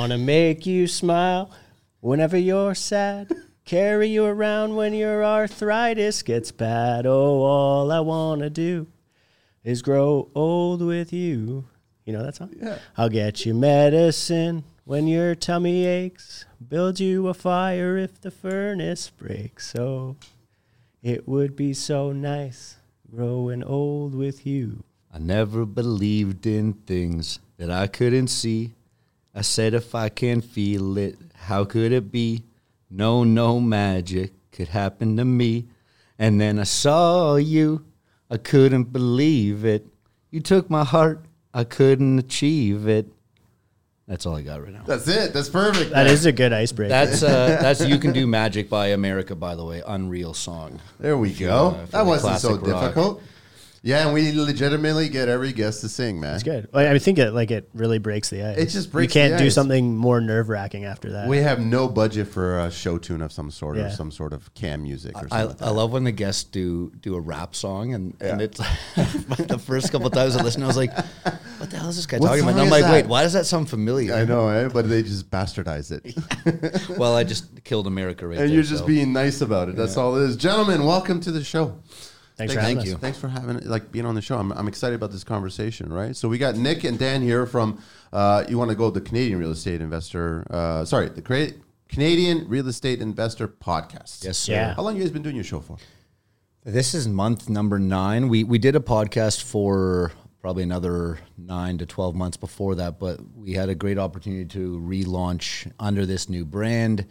wanna make you smile whenever you're sad. Carry you around when your arthritis gets bad. Oh, all I wanna do is grow old with you. You know that song? Yeah. I'll get you medicine when your tummy aches. Build you a fire if the furnace breaks. So it would be so nice growing old with you. I never believed in things that I couldn't see. I said if I can feel it, how could it be? No, no magic could happen to me. And then I saw you, I couldn't believe it. You took my heart, I couldn't achieve it. That's all I got right now. That's it. That's perfect. That man. is a good icebreaker. That's uh, that's "You Can Do Magic" by America, by the way. Unreal song. There we If you, go. uh, that wasn't so classic rock. difficult. Yeah, and we legitimately get every guest to sing, man. It's good. Well, I think it like it really breaks the ice. It just breaks You can't the do ice. something more nerve wracking after that. We have no budget for a show tune of some sort or Yeah. some sort of cam music or something. I, like that. I love when the guests do do a rap song, and, and it's the first couple times I listened, I was like, "What the hell is this guy What talking about?" And song I'm is like, that? "Wait, why does that sound familiar?" I know, eh? but they just bastardize it. well, I just killed America right and there. you're just so. being nice about it. That's all it is. Gentlemen, welcome to the show. Thanks for Thank having you. Thanks for having like being on the show. I'm, I'm excited about this conversation, right? So we got Nick and Dan here from. Uh, you want to go the Canadian real estate investor? Uh, sorry, the Cra- Canadian real estate investor podcast. yes, sir. Yeah. How long you guys been doing your show for? This is month number nine. We we did a podcast for probably another nine to twelve months before that, but we had a great opportunity to relaunch under this new brand,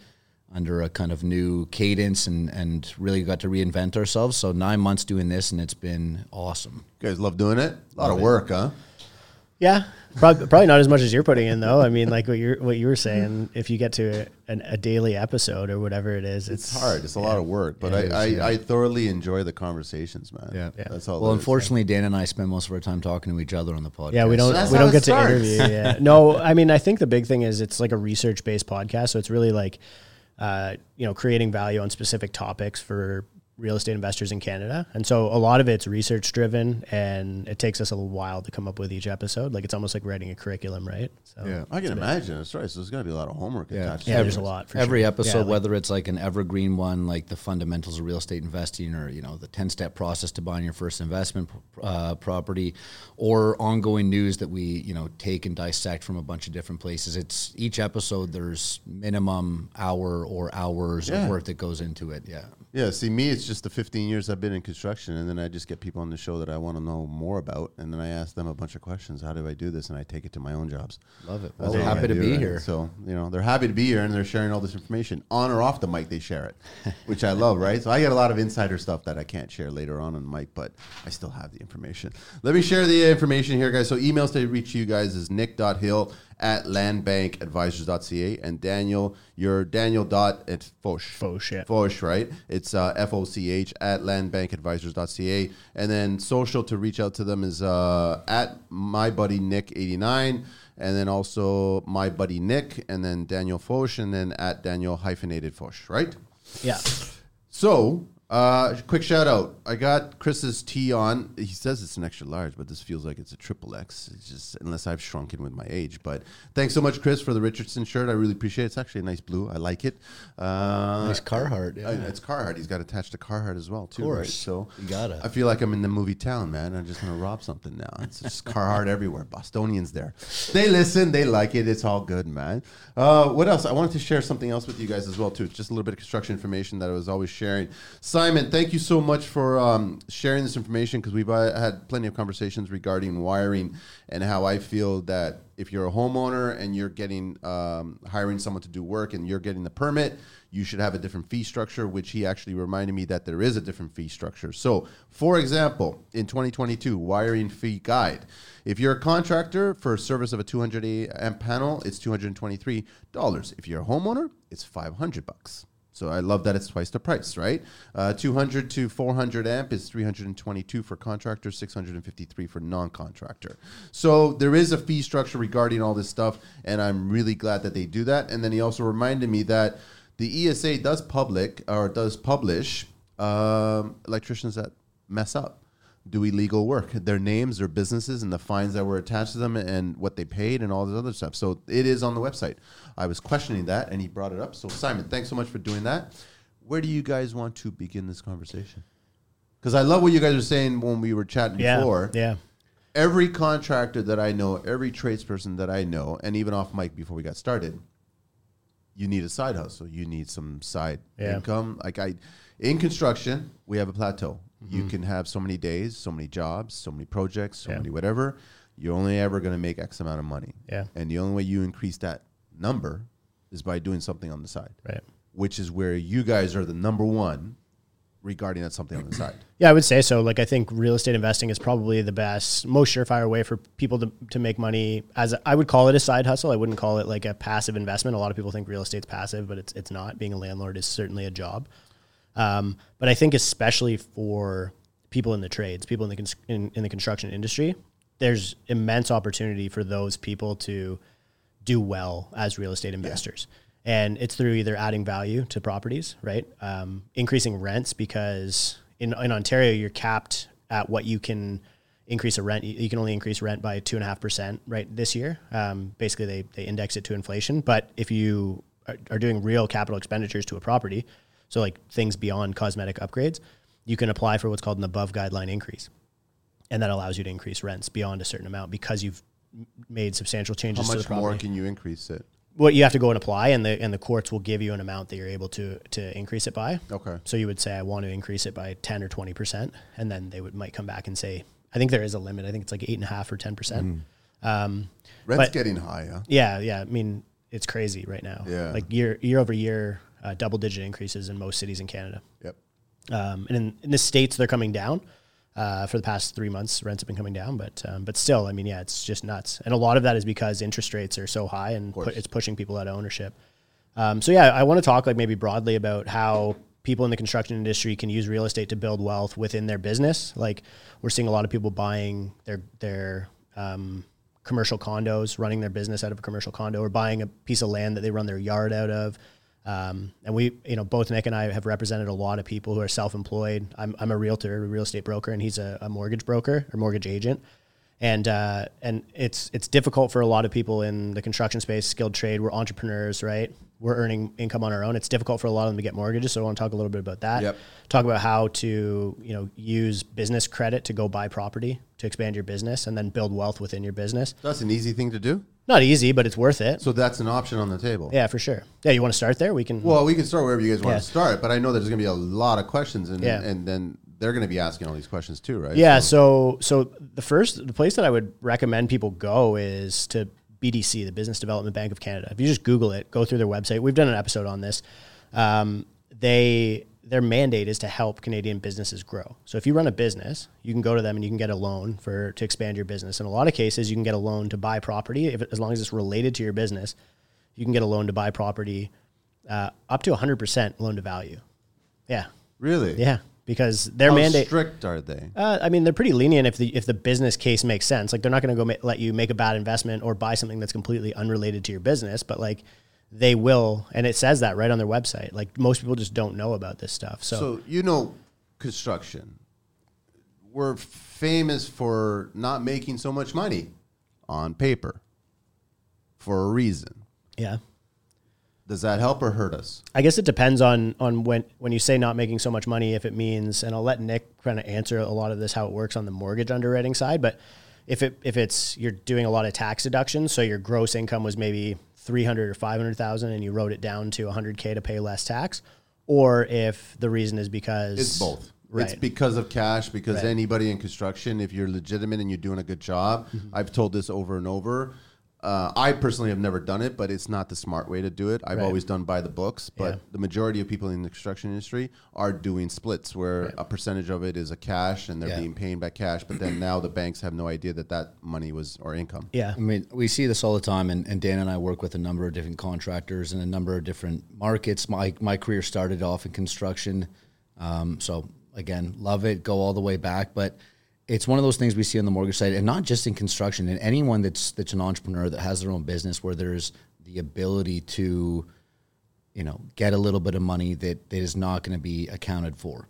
under a kind of new cadence, and and really got to reinvent ourselves. So nine months doing this, and it's been awesome. You guys love doing it. A lot of work, huh? Yeah, probably, probably not as much as you're putting in though. I mean, like what you're what you were saying, if you get to a, an, a daily episode or whatever it is, it's, It's hard. It's a lot of work, but Yeah, I, it is, I, yeah. I thoroughly enjoy the conversations, man. Yeah. Yeah. That's all. Well, it is. unfortunately, Dan and I spend most of our time talking to each other on the podcast. Yeah, we don't That's we don't it get to interview. Yeah, no, I mean, I think the big thing is it's like a research based podcast, so it's really like, uh, you know, creating value on specific topics for real estate investors in Canada, and so a lot of it's research driven, and it takes us a little while to come up with each episode. Like it's almost like writing a curriculum, right? So Yeah. I can imagine. That's right. So there's got to be a lot of homework Yeah. attached. yeah, to there's it. a lot for every sure. episode, Yeah, like- whether it's like an evergreen one, like the fundamentals of real estate investing, or you know the ten step process to buying your first investment uh, property, or ongoing news that we you know take and dissect from a bunch of different places. It's each episode. There's minimum hour or hours Yeah. of work that goes into it. Yeah, Yeah, see, me, it's just the 15 years I've been in construction, and then I just get people on the show that I want to know more about, and then I ask them a bunch of questions. How do I do this? And I take it to my own jobs. love it. Well, happy to do, be right? here. So you know, they're happy to be here, and they're sharing all this information on or off the mic. They share it, which I love, right? So I get a lot of insider stuff that I can't share later on on the mic, but I still have the information. Let me share the information here, guys. So emails to reach you guys is nick.hill at landbankadvisors.ca and Daniel, your Daniel dot at Foch. Foch, yeah. Foch, right? It's uh, F O C H at landbankadvisors.ca. And then social to reach out to them is uh, at my buddy Nick89. And then also my buddy Nick, and then Daniel Foch, and then at Daniel hyphenated Foch, right? yeah. So, uh, quick shout out. I got Chris's tee on. He says it's an extra large, but this feels like it's a triple X. It's just unless I've shrunken with my age. But thanks so much, Chris, for the Richardson shirt. I really appreciate it. It's actually a nice blue. I like it. Uh, Nice Carhartt. Yeah. it's Carhartt. He's got attached to Carhartt as well, too. Of right? course. So You gotta. I feel like I'm in the movie Town, man. I'm just gonna rob something now. It's just Carhartt everywhere. Bostonians there. They listen. They like it. It's all good, man. Uh, what else? I wanted to share something else with you guys as well, too. It's just a little bit of construction information that I was always sharing. Simon, thank you so much for um, sharing this information because we've uh, had plenty of conversations regarding wiring and how I feel that if you're a homeowner and you're getting um, hiring someone to do work and you're getting the permit, you should have a different fee structure, which he actually reminded me that there is a different fee structure. So, for example, in 2022, wiring fee guide. If you're a contractor for a service of a 200 amp panel, it's $223. If you're a homeowner, it's 500 bucks. So I love that it's twice the price, right? Uh, 200 to 400 amp is 322 for contractor, 653 for non-contractor. So there is a fee structure regarding all this stuff, and I'm really glad that they do that. And then he also reminded me that the ESA does public or does publish um, electricians that mess up. Do illegal work. Their names, their businesses, and the fines that were attached to them, and what they paid, and all this other stuff. So it is on the website. I was questioning that, and he brought it up. So Simon, thanks so much for doing that. Where do you guys want to begin this conversation? Because I love what you guys were saying when we were chatting Yeah. before. Yeah. Every contractor that I know, every tradesperson that I know, and even off mic before we got started, you need a side hustle. You need some side Yeah. income. Like I, in construction, we have a plateau. You Mm-hmm. can have so many days, so many jobs, so many projects, so Yeah. many whatever. You're only ever going to make X amount of money. Yeah. And the only way you increase that number is by doing something on the side, Right. which is where you guys are the number one regarding that something on the side. Yeah, I would say so. Like, I think real estate investing is probably the best, most surefire way for people to, to make money. As a, I would call it a side hustle. I wouldn't call it like a passive investment. A lot of people think real estate's passive, but it's it's not. Being a landlord is certainly a job. Um, but I think especially for people in the trades, people in the cons- in, in the construction industry, there's immense opportunity for those people to do well as real estate investors. And it's through either adding value to properties, right? Um, increasing rents because in, in Ontario, you're capped at what you can increase a rent. You, can only increase rent by two and a half percent, right? This year, um, basically they, they index it to inflation. But if you are, are doing real capital expenditures to a property, so like things beyond cosmetic upgrades, you can apply for what's called an above guideline increase and that allows you to increase rents beyond a certain amount because you've made substantial How changes to the much more can you increase it? Well, you have to go and apply, and the and the courts will give you an amount that you're able to to increase it by. Okay. So you would say I want to increase it by ten or twenty percent, and then they would might come back and say I think there is a limit. I think it's like eight and a half or ten percent. Um, Rent's But- getting higher. huh? yeah, yeah. I mean, it's crazy right now. Yeah. Like year year over year, uh, double digit increases in most cities in Canada. Yep. Um, and in, in the states, they're coming down. Uh, for the past three months, rents have been coming down, but um, but still, I mean, yeah, it's just nuts. And a lot of that is because interest rates are so high, and pu- it's pushing people out of ownership. Um, so yeah, I want to talk like maybe broadly about how people in the construction industry can use real estate to build wealth within their business. Like we're seeing a lot of people buying their their um, commercial condos, running their business out of a commercial condo, or buying a piece of land that they run their yard out of. Um, and we, you know, both Nick and I have represented a lot of people who are self-employed. I'm, I'm a realtor, a real estate broker, and he's a, a mortgage broker or mortgage agent. And uh, and it's it's difficult for a lot of people in the construction space, skilled trade. We're entrepreneurs, right? We're earning income on our own. It's difficult for a lot of them to get mortgages. So I want to talk a little bit about that. Yep. Talk about how to you know use business credit to go buy property to expand your business and then build wealth within your business. That's an easy thing to do. Not easy, but it's worth it. So that's an option on the table. Yeah, for sure. Yeah, you want to start there? We can. Well, we can start wherever you guys want Yeah. to start, but I know there's going to be a lot of questions, and Yeah. and then they're going to be asking all these questions too, right? Yeah, so so the first the place that I would recommend people go is to BDC, the Business Development Bank of Canada. If you just Google it, go through their website. We've done an episode on this. Um, they their mandate is to help Canadian businesses grow. So if you run a business, you can go to them and you can get a loan for to expand your business. In a lot of cases, you can get a loan to buy property if as long as it's related to your business. You can get a loan to buy property uh, up to 100% loan to value. Yeah, really. yeah, because their mandate How mandate. strict are they? Uh, I mean, they're pretty lenient if the if the business case makes sense. Like they're not going to go ma- let you make a bad investment or buy something that's completely unrelated to your business, but like they will, and it says that right on their website. Like most people just don't know about this stuff. So, So you know, construction. We're famous for not making so much money on paper for a reason. yeah, Does that help or hurt us? I guess it depends on on when when you say not making so much money, if it means, and I'll let Nick kind of answer a lot of this how it works on the mortgage underwriting side, but if it if it's you're doing a lot of tax deductions, so your gross income was maybe three hundred or five hundred thousand, and you wrote it down to hundred k to pay less tax, or if the reason is because It's both. right? It's because of cash, because Right. anybody in construction, if you're legitimate and you're doing a good job, Mm-hmm. I've told this over and over. Uh, I personally have never done it, but it's not the smart way to do it. I've Right. always done by the books, but Yeah. the majority of people in the construction industry are doing splits where a percentage of it is a cash and they're Yeah. being paid by cash, but then now the banks have no idea that that money was or income. yeah, I mean, we see this all the time, and, and Dan and I work with a number of different contractors in a number of different markets. My my career started off in construction, um, so again, love it. Go all the way back, but it's one of those things we see on the mortgage side, and not just in construction. And anyone that's that's an entrepreneur that has their own business, where there's the ability to, you know, get a little bit of money that, that is not going to be accounted for.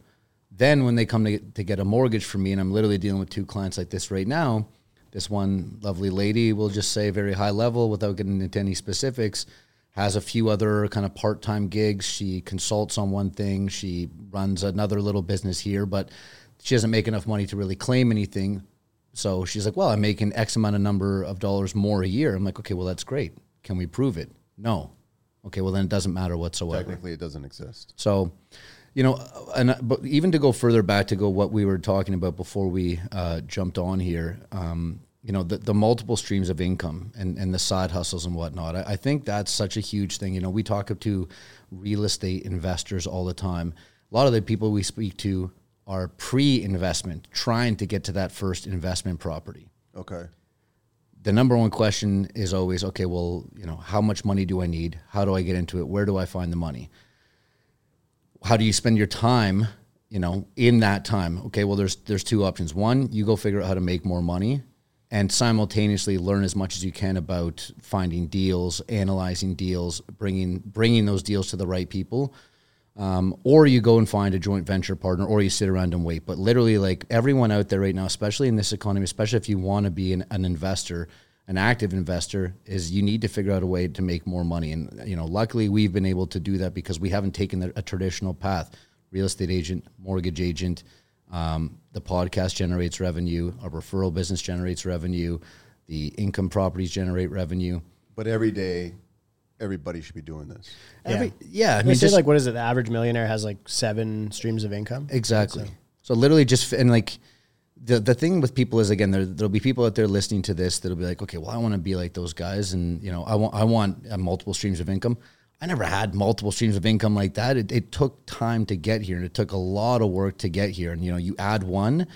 Then when they come to, to get a mortgage from me, and I'm literally dealing with two clients like this right now, this one lovely lady will just say very high level without getting into any specifics has a few other kind of part-time gigs she consults on one thing she runs another little business here but she doesn't make enough money to really claim anything so she's like well i'm making x amount of number of dollars more a year i'm like okay well that's great can we prove it no okay well then it doesn't matter whatsoever Technically, it doesn't exist. so, you know, and but even to go further back to go what we were talking about before we uh, jumped on here, um, you know, the, the multiple streams of income and, and the side hustles and whatnot. I, I think that's such a huge thing. You know, we talk to real estate investors all the time. A lot of the people we speak to are pre-investment, trying to get to that first investment property. Okay. the number one question is always okay well you know how much money do i need? How do i get into it? Where do i find the money? How do you spend your time you know in that time? Okay well there's there's two options. One you go figure out how to make more money and simultaneously learn as much as you can about finding deals analyzing deals bringing bringing those deals to the right people um, or you go and find a joint venture partner, or you sit around and wait. But literally, like everyone out there right now, especially in this economy, especially if you want to be an, an investor, an active investor, is you need to figure out a way to make more money. And you know, luckily, we've been able to do that because we haven't taken the, a traditional path. Real estate agent, mortgage agent, um, the podcast generates revenue, our referral business generates revenue, the income properties generate revenue. But every day, everybody should be doing this. Every, yeah, I I mean, mean, just like what is it? The average millionaire has like seven streams of income. Exactly. So, literally just and like the the thing with people is again there there'll be people out there listening to this that'll be like okay well I want to be like those guys and you know I want I want uh, multiple streams of income. I never had multiple streams of income like that. It, it took time to get here and it took a lot of work to get here. And you know you add one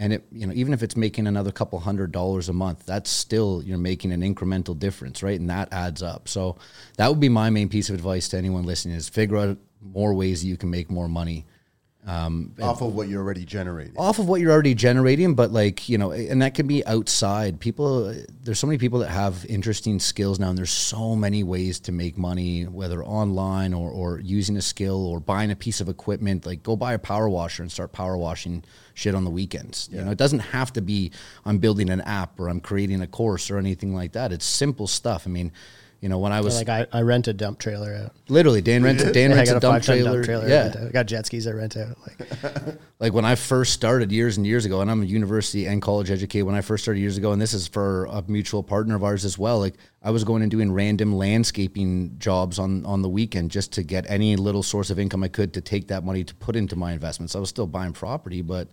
and it you know even if it's making another couple hundred dollars a month that's still you're making an incremental difference right? And that adds up. So that would be my main piece of advice to anyone listening is figure out more ways that you can make more money Um, off of what you're already generating. off of what you're already generating, but like, you know, and that can be outside. People, there's so many people that have interesting skills now, and there's so many ways to make money, whether online or, or using a skill or buying a piece of equipment. Like, go buy a power washer and start power washing shit on the weekends. You know, it doesn't have to be I'm building an app or I'm creating a course or anything like that. It's simple stuff. I mean, you know, when I was Like I, I rent a dump trailer out. literally Dan rents Dan Yeah, rents a a dump trailer. dump trailer. I Yeah, out. I got jet skis I rent out. Like like when I first started years and years ago, and I'm a university and college educated. When I first started years ago, and this is for a mutual partner of ours as well. Like I was going and doing random landscaping jobs on on the weekend just to get any little source of income I could to take that money to put into my investments. I was still buying property, but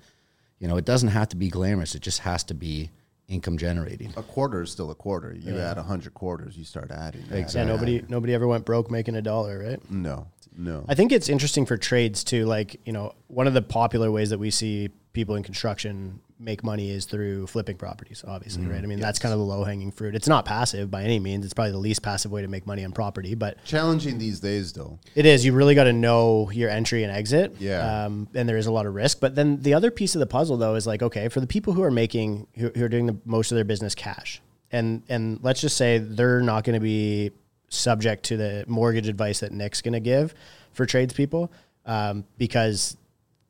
you know, it doesn't have to be glamorous. It just has to be income generating. A quarter is still a quarter. You add a hundred quarters, you start adding. yeah, nobody nobody ever went broke making a dollar, right? No, no. I think it's interesting for trades too. Like, you know, one of the popular ways that we see people in construction make money is through flipping properties, obviously, right? I mean, that's kind of the low hanging fruit. It's not passive by any means. It's probably the least passive way to make money on property, but Challenging these days, though. it is. You really got to know your entry and exit. Yeah. Um, and there is a lot of risk. But then the other piece of the puzzle, though, is like, okay, for the people who are making, who, who are doing the most of their business cash, and and let's just say they're not going to be subject to the mortgage advice that Nick's going to give for tradespeople, um, because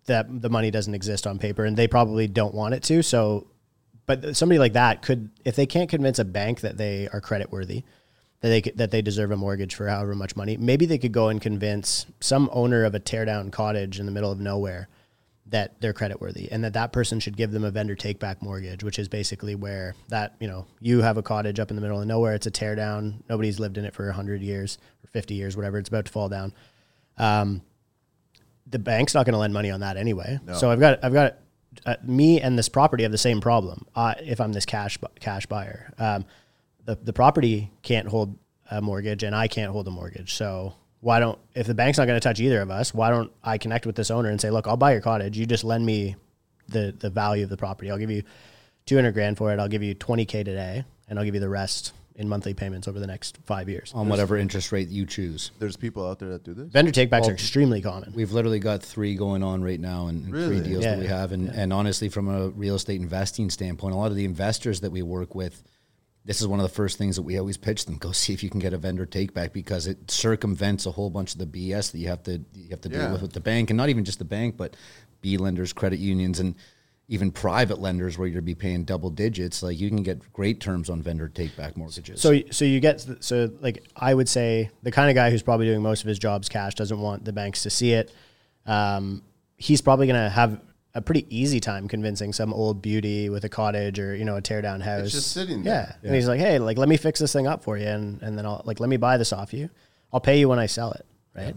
that the money doesn't exist on paper, and they probably don't want it to. So, but somebody like that could, if they can't convince a bank that they are credit worthy, that they that they deserve a mortgage for however much money. Maybe they could go and convince some owner of a teardown cottage in the middle of nowhere that they're credit worthy and that that person should give them a vendor take back mortgage, which is basically where that, you know, you have a cottage up in the middle of nowhere, it's a teardown, nobody's lived in it for 100 years or 50 years, whatever, it's about to fall down. Um, the bank's not going to lend money on that anyway. So I've got I've got uh, me and this property have the same problem. Uh, if I'm this cash cash buyer, um, the the property can't hold a mortgage and I can't hold a mortgage. So why don't if the bank's not going to touch either of us, why don't I connect with this owner and say, look, I'll buy your cottage. You just lend me the the value of the property. I'll give you 200 grand for it. I'll give you 20k today, and I'll give you the rest in monthly payments over the next five years. On whatever interest rate you choose. There's people out there that do this. Vendor takebacks are extremely common. We've literally got three going on right now and, and Really? three deals that we have. And, and honestly, from a real estate investing standpoint, a lot of the investors that we work with, this is one of the first things that we always pitch them. Go see if you can get a vendor take back because it circumvents a whole bunch of the BS that you have to you have to Yeah. deal with with the bank and not even just the bank, but B lenders, credit unions, and even private lenders where you're be paying double digits. Like you can get great terms on vendor take back mortgages. So, so you get so like I would say the kind of guy who's probably doing most of his jobs cash doesn't want the banks to see it. Um, he's probably going to have a pretty easy time convincing some old beauty with a cottage or you know a tear down house. just sitting there. Yeah. there. and he's like, hey, like let me fix this thing up for you, and and then I'll like let me buy this off you. I'll pay you when I sell it, right?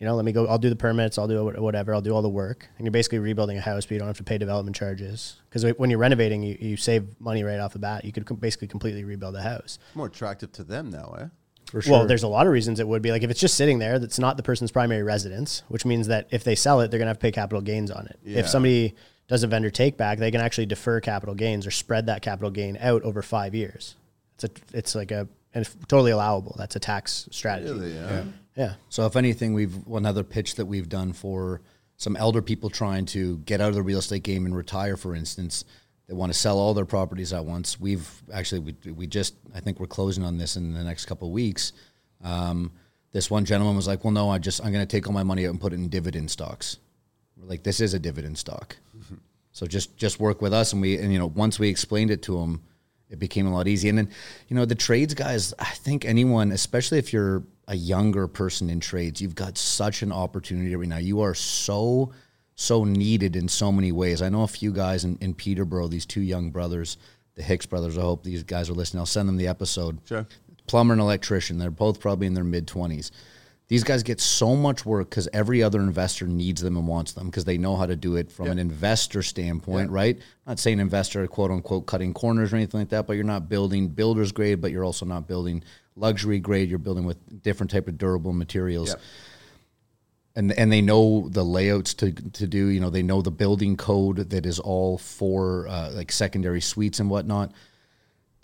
You know, let me go. I'll do the permits. I'll do whatever. I'll do all the work, and you're basically rebuilding a house, but you don't have to pay development charges because when you're renovating, you, you save money right off the bat. You could com- basically completely rebuild a house. More attractive to them now, eh? For sure. Well, there's a lot of reasons it would be like if it's just sitting there, that's not the person's primary residence, which means that if they sell it, they're gonna have to pay capital gains on it. Yeah. If somebody does a vendor take back, they can actually defer capital gains or spread that capital gain out over five years. It's a, it's like a, and it's totally allowable. That's a tax strategy. Really, yeah. Yeah. So if anything, we've another pitch that we've done for some elder people trying to get out of the real estate game and retire, for instance, they want to sell all their properties at once. We've actually we, we just I think we're closing on this in the next couple of weeks. Um, this one gentleman was like, "Well, no, I just I'm going to take all my money out and put it in dividend stocks." We're like, "This is a dividend stock." So just just work with us, and we and you know once we explained it to him, it became a lot easier. And then you know the trades guys, I think anyone, especially if you're a younger person in trades, you've got such an opportunity right now. You are so so needed in so many ways. I know a few guys in, in Peterborough, these two young brothers, the Hicks brothers. I hope these guys are listening. I'll send them the episode. Sure. Plumber and electrician. They're both probably in their mid twenties. These guys get so much work because every other investor needs them and wants them because they know how to do it from an investor standpoint, right? Not saying investor, quote unquote, cutting corners or anything like that, but you're not building builder's grade, but you're also not building luxury grade. You're building with different type of durable materials Yep. And and they know the layouts to to do. You know, they know the building code that is all for uh, like secondary suites and whatnot.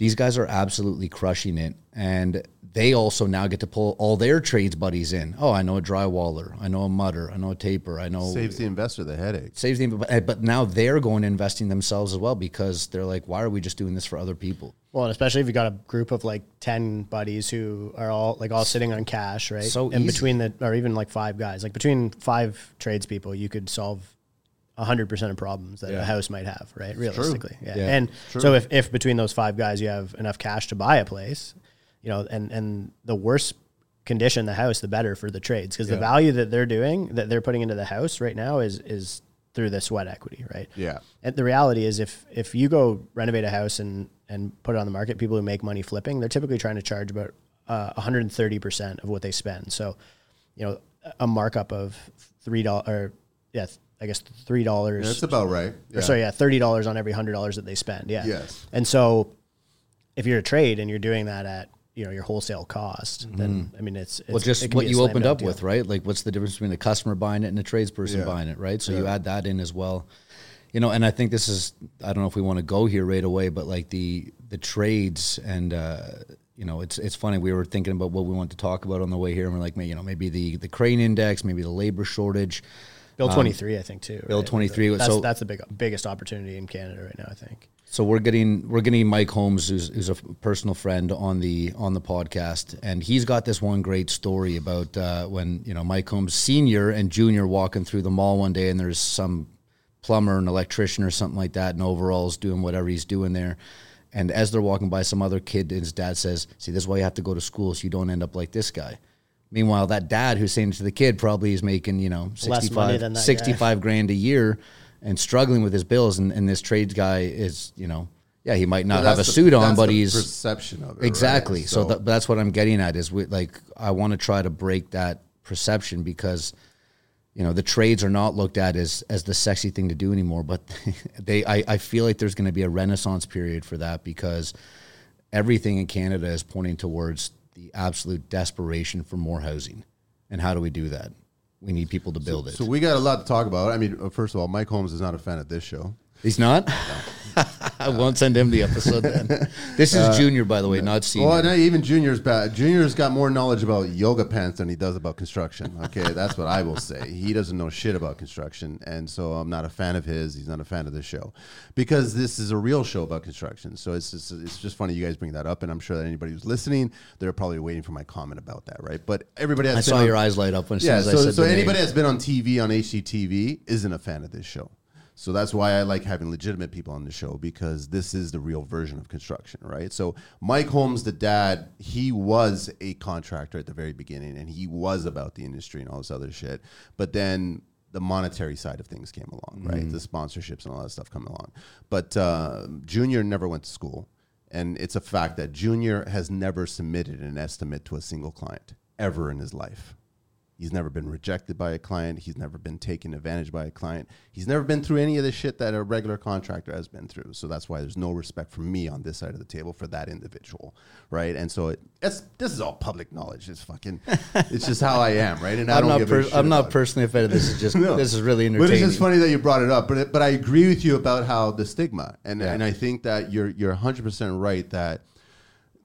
These guys are absolutely crushing it, and they also now get to pull all their trades buddies in. Oh, I know a drywaller, I know a mudder, I know a taper, I know Saves the investor the headache. saves the But, eh, but now they're going and investing themselves as well because they're like, why are we just doing this for other people? Well, and especially if you got a group of like ten buddies who are all like all sitting on cash, right? So and easy. between the or even like five guys, like between five tradespeople, you could solve hundred percent of problems that a house might have, right? Realistically, yeah. Yeah. And so if, if between those five guys you have enough cash to buy a place, you know, and and the worse condition the house, the better for the trades because the value that they're doing that they're putting into the house right now is is through the sweat equity, right? Yeah. And the reality is, if if you go renovate a house and and put it on the market, people who make money flipping, they're typically trying to charge about uh, 130 percent of what they spend. So, you know, a markup of three dollars, or yeah, I guess three dollars. That's about right. Or sorry, yeah, thirty dollars on every hundred dollars that they spend. Yeah. Yes. And so, if you're a trade and you're doing that at you know your wholesale cost, then I mean it's, it's Mm-hmm. Well, it just can what be a you slam opened dunk up deal. with, right? Like, what's the difference between a customer buying it and a tradesperson Yeah. buying it, right? So you Yeah. add that in as well. You know, and I think this is I don't know if we want to go here right away, but like the the trades and uh, you know, it's it's funny. We were thinking about what we want to talk about on the way here, and we're like, man, you know, maybe the the crane index, maybe the labor shortage. Bill twenty three, I think too. Bill 23, That's, so- that's the big biggest opportunity in Canada right now. I think. So we're getting we're getting Mike Holmes, who's, who's a personal friend on the on the podcast, and he's got this one great story about uh, when you know Mike Holmes senior and junior walking through the mall one day, and there's some plumber, an electrician, or something like that in overalls doing whatever he's doing there. And as they're walking by, some other kid, and his dad says, "See, this is why you have to go to school, so you don't end up like this guy." Meanwhile, that dad who's saying to the kid probably is making you know Less 65, that guy. 65 grand a year and struggling with his bills and, and this trades guy is you know yeah he might not have a that's the- suit on that's but the he's perception of it. right? exactly so, that, that's what i'm getting at is we, like i want to try to break that perception because you know the trades are not looked at as as the sexy thing to do anymore but they i, I feel like there's going to be a renaissance period for that because everything in canada is pointing towards the absolute desperation for more housing and how do we do that we need people to build it So we got a lot to talk about. I mean, uh, first of all, Mike Holmes is not a fan of this show. He's not. I won't send him the episode then. This is uh, Junior, by the way, not Senior. Well, no, even Junior's bad. Junior's got more knowledge about yoga pants than he does about construction. Okay, that's what I will say. He doesn't know shit about construction, and so I'm not a fan of his. He's not a fan of the show because this is a real show about construction. So it's just, it's just funny you guys bring that up, and I'm sure that anybody who's listening, they're probably waiting for my comment about that, right? But everybody has I saw on- your eyes light up when yeah, so, I said so the name. anybody that's been on TV on HGTV isn't a fan of this show. So that's why I like having legitimate people on the show because this is the real version of construction, right? So Mike Holmes, the dad, he was a contractor at the very beginning, and he was about the industry and all this other shit. But then the monetary side of things came along, right? The sponsorships and all that stuff come along. But uh, Junior never went to school, and it's a fact that Junior has never submitted an estimate to a single client ever in his life. He's never been rejected by a client. He's never been taken advantage by a client. He's never been through any of the shit that a regular contractor has been through. So that's why there's no respect from me on this side of the table for that individual, right? And so it, it's this is all public knowledge. It's fucking, it's just how I am, right? And I I'm don't not. give a shit I'm not personally offended. This is just. No. This is really entertaining. But it's just funny that you brought it up. But it, but I agree with you about how the stigma, and Yeah. and I think that you're you're 100 percent right that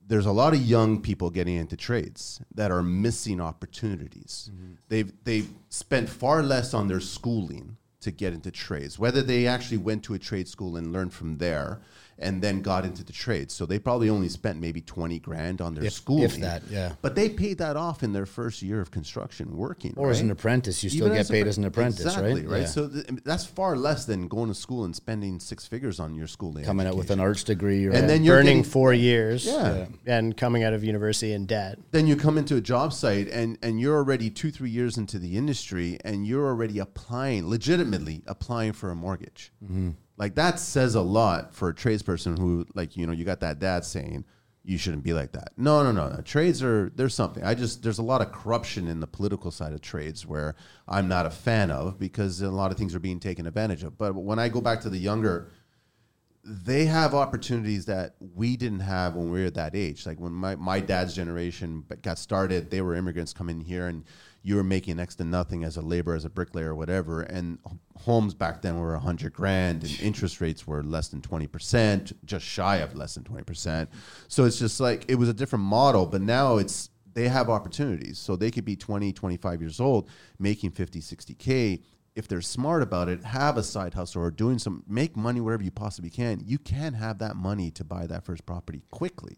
there's a lot of young people getting into trades that are missing opportunities. Mm-hmm. They've they've spent far less on their schooling to get into trades, whether they actually went to a trade school and learned from there and then got into the trades. So they probably only spent maybe 20 grand on their If- schooling. if that, yeah. But they paid that off in their first year of construction working. Or as an apprentice, you still Even get a paid as an apprentice, exactly, right? Yeah. So th- that's far less than going to school and spending six figures on your schooling. Coming out with an arts degree, or And then you're burning getting- four years Yeah. and coming out of university in debt. then you come into a job site and and you're already two three years into the industry and you're already applying legitimately applying for a mortgage mm-hmm. Like that says a lot for a tradesperson who like you know you got that dad saying you shouldn't be like that no no no, no. trades are there's something i just there's a lot of corruption in the political side of trades where i'm not a fan of because a lot of things are being taken advantage of but when i go back to the younger they have opportunities that we didn't have when we were that age. Like when my, my dad's generation got started, they were immigrants coming here and you were making next to nothing as a laborer, as a bricklayer or whatever. And homes back then were a hundred grand and interest rates were less than 20%, just shy of less than 20%. So it's just like, it was a different model, but now it's, they have opportunities. So they could be 20, 25 years old, making 50, 60K if they're smart about it, have a side hustle or doing some make money wherever you possibly can. You can have that money to buy that first property quickly.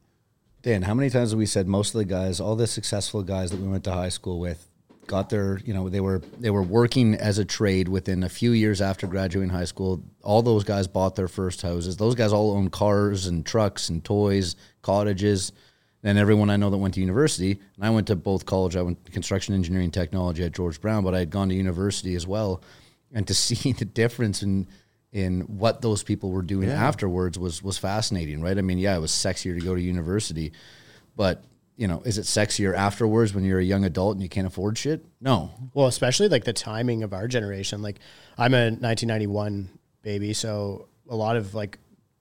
Dan, how many times have we said most of the guys, all the successful guys that we went to high school with, got their, you know, they were they were working as a trade within a few years after graduating high school. All those guys bought their first houses. Those guys all own cars and trucks and toys, cottages. And everyone I know that went to university, and I went to both college. I went to construction engineering technology at George Brown, but I had gone to university as well. And to see the difference in in what those people were doing afterwards was was fascinating, right? I mean, yeah, it was sexier to go to university, but you know, is it sexier afterwards when you're a young adult and you can't afford shit? No. Well, especially like the timing of our generation. Like I'm a 1991 baby, so a lot of like,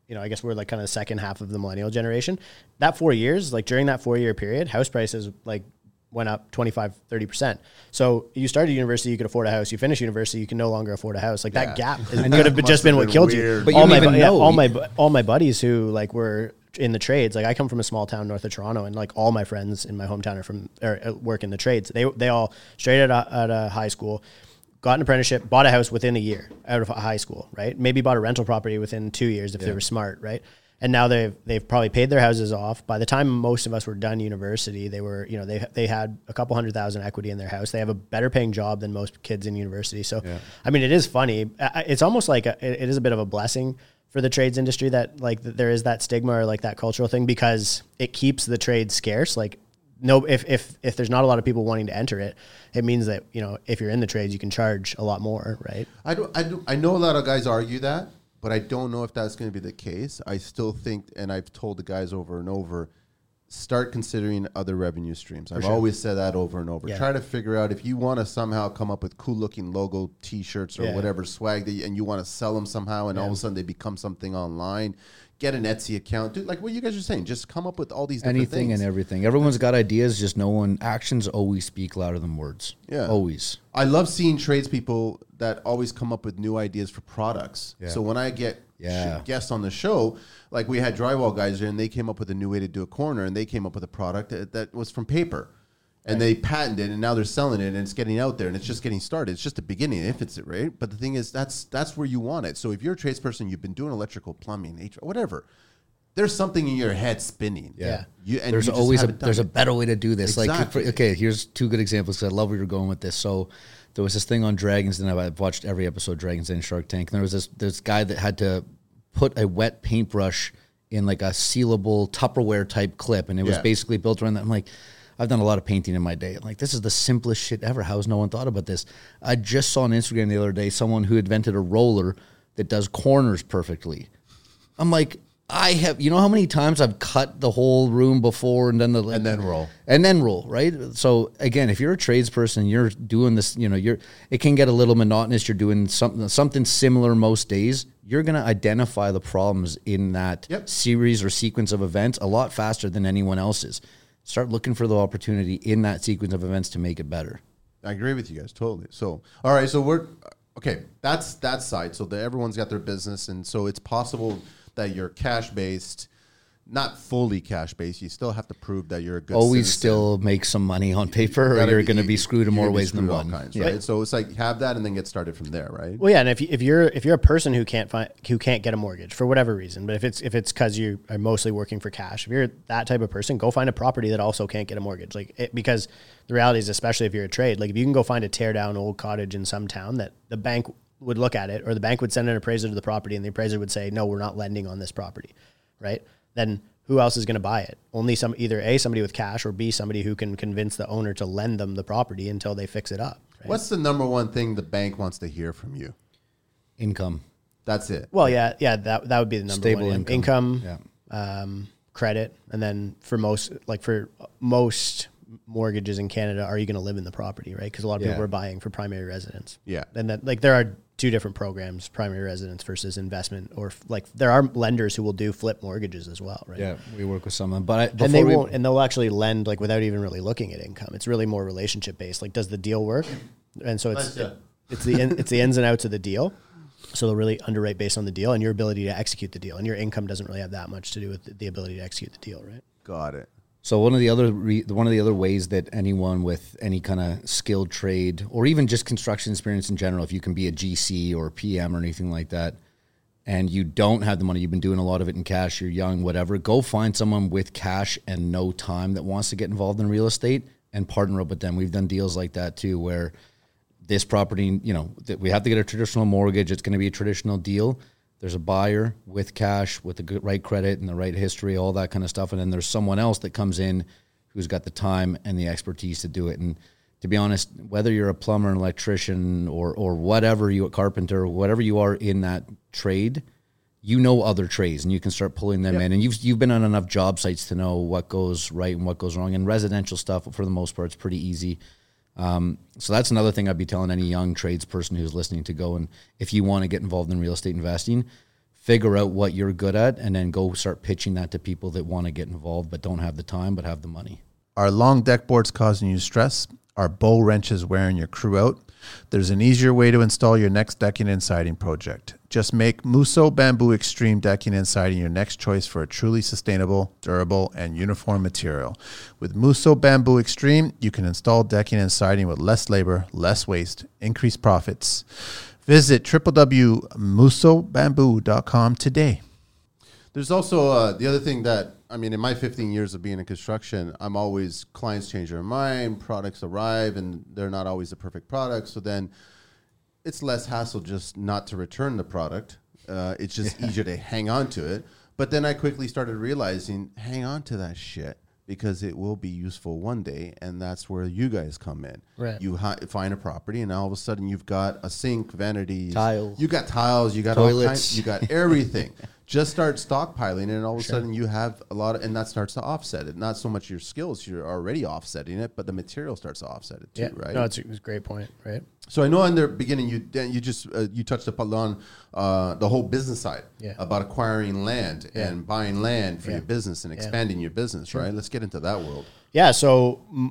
you know, I guess we're like kind of the second half of the millennial generation. That four years, like during that four year period, house prices like went up 25, 30%. So you started university, you could afford a house. You finish university, you can no longer afford a house. Like that gap is, could have just been what killed weird. you. But all don't my, yeah, all my, all my buddies who like were in the trades, like I come from a small town north of Toronto and like all my friends in my hometown are from, or uh, work in the trades. They, they all straight out of, out of high school, got an apprenticeship, bought a house within a year out of high school, right? Maybe bought a rental property within two years if they were smart, right? And now they've they've probably paid their houses off. By the time most of us were done university, they were you know they they had a couple hundred thousand equity in their house. They have a better paying job than most kids in university. So I mean, it is funny. It's almost like a, it it is a bit of a blessing for the trades industry that like that there is that stigma or like that cultural thing because it keeps the trade scarce. Like no, if if if there's not a lot of people wanting to enter it, it means that you know if you're in the trades, you can charge a lot more, right? I do, I do, I know a lot of guys argue that, but I don't know if that's going to be the case. I still think, and I've told the guys over and over, start considering other revenue streams. I've always said that over and over. Yeah. Try to figure out if you want to somehow come up with cool looking logo T-shirts or Yeah. whatever swag that you, and you want to sell them somehow, and all of a sudden they become something online. Get an Etsy account, do like what you guys are saying. Just come up with all these different Anything things. and everything. Everyone's got ideas. Just no one. Actions always speak louder than words. Yeah. Always. I love seeing tradespeople that always come up with new ideas for products. Yeah. So when I get Yeah. guests on the show, like we had drywall guys here, and they came up with a new way to do a corner, and they came up with a product that, that was from paper, and they patented, it, and now they're selling it, and it's getting out there, and it's just getting started. It's just the beginning, if it's it, right? But the thing is, that's that's where you want it. So if you're a tradesperson, you've been doing electrical, plumbing, HVAC, whatever. There's something in your head spinning. Yeah. You, and there's you always a haven't done there's a better way to do this. Like, Exactly. for, okay, here's two good examples. 'cause I love where you're going with this. So, there was this thing on Dragons, and I've watched every episode of Dragons Den Shark Tank. And there was this this guy that had to put a wet paintbrush in like a sealable Tupperware type clip, and it was Yeah. basically built around that. I'm like. I've done a lot of painting in my day. Like, this is the simplest shit ever. How has no one thought about this? I just saw on Instagram the other day someone who invented a roller that does corners perfectly. I'm like, I have, you know how many times I've cut the whole room before and done the And then roll. and then roll, right? So again, if you're a tradesperson, you're doing this, you know, you're it can get a little monotonous. You're doing something something similar most days. You're gonna identify the problems in that Yep. series or sequence of events a lot faster than anyone else's. Start looking for the opportunity in that sequence of events to make it better. I agree with you guys totally. So, all right, so we're okay. That's that side. So that everyone's got their business, and so it's possible that you're cash based, not fully cash based. You still have to prove that you're a good. Always citizen. still make some money on paper, or you're going to be screwed in more ways than one. kinds, Yeah. right? So it's like have that and then get started from there, right? Well, yeah, and if, you, if you're if you're a person who can't find who can't get a mortgage for whatever reason, but if it's if it's because you are mostly working for cash, if you're that type of person, go find a property that also can't get a mortgage. Like it, because the reality is, especially if you're a trade, like if you can go find a tear down old cottage in some town that the bank would look at it, or the bank would send an appraiser to the property, and the appraiser would say, no, we're not lending on this property, right? Then who else is going to buy it? Only some either a somebody with cash or b somebody who can convince the owner to lend them the property until they fix it up. Right? What's the number one thing the bank wants to hear from you? Income. That's it. Well, yeah, yeah, that that would be the number Stable one. income. income, um, credit, and then for most, like for most mortgages in Canada, are you going to live in the property, right? Because a lot of Yeah. people are buying for primary residence. Yeah. and that like there are two different programs: primary residence versus investment, or f- like there are lenders who will do flip mortgages as well, right? Yeah, we work with someone, but I, And they we- won't, and they'll actually lend like without even really looking at income. It's really more relationship based. Like, does the deal work? And so it's Nice, yeah. Uh, it's the in, it's the ins and outs of the deal. So they'll really underwrite based on the deal and your ability to execute the deal. And your income doesn't really have that much to do with the, the ability to execute the deal, right? Got it. So one of the other re, one of the other ways that anyone with any kind of skilled trade or even just construction experience in general, if you can be a GC or a PM or anything like that, and you don't have the money, you've been doing a lot of it in cash, you're young, whatever, go find someone with cash and no time that wants to get involved in real estate and partner up with them. We've done deals like that too, where this property, you know, we have to get a traditional mortgage. It's going to be a traditional deal. There's a buyer with cash, with the good, right credit and the right history, all that kind of stuff, and then there's someone else that comes in who's got the time and the expertise to do it. And to be honest, whether you're a plumber, an electrician, or or whatever you a carpenter, whatever you are in that trade, you know other trades and you can start pulling them in. And you've you've been on enough job sites to know what goes right and what goes wrong. And residential stuff, for the most part, it's pretty easy. Um, so that's another thing I'd be telling any young tradesperson who's listening to go and if you want to get involved in real estate investing, figure out what you're good at and then go start pitching that to people that want to get involved but don't have the time but have the money. Are long deck boards causing you stress? Are bow wrenches wearing your crew out? There's an easier way to install your next decking and siding project. Just make MOSO Bamboo Extreme Decking and Siding your next choice for a truly sustainable, durable, and uniform material. With MOSO Bamboo Extreme, you can install decking and siding with less labor, less waste, increased profits. Visit www.musobamboo.com today. There's also uh, the other thing that I mean, in my 15 years of being in construction, I'm always clients change their mind, products arrive, and they're not always the perfect product. So then, it's less hassle just not to return the product. Uh, it's just easier to hang on to it. But then I quickly started realizing, hang on to that shit because it will be useful one day, and that's where you guys come in. Right. You hi- find a property, and all of a sudden you've got a sink, vanities, Tiles. You got tiles. You got Toilets. kinds. You got everything. just start stockpiling, and all of a sudden you have a lot, of, and that starts to offset it. Not so much your skills; you're already offsetting it, but the material starts to offset it too, Yeah, right? No, it's a, it's a great point, right? So I know in the beginning you you just uh, you touched upon uh, the whole business side Yeah. about acquiring land Yeah. and buying land for Yeah. your business and expanding your business, right? Let's get into that world. Yeah. So mm,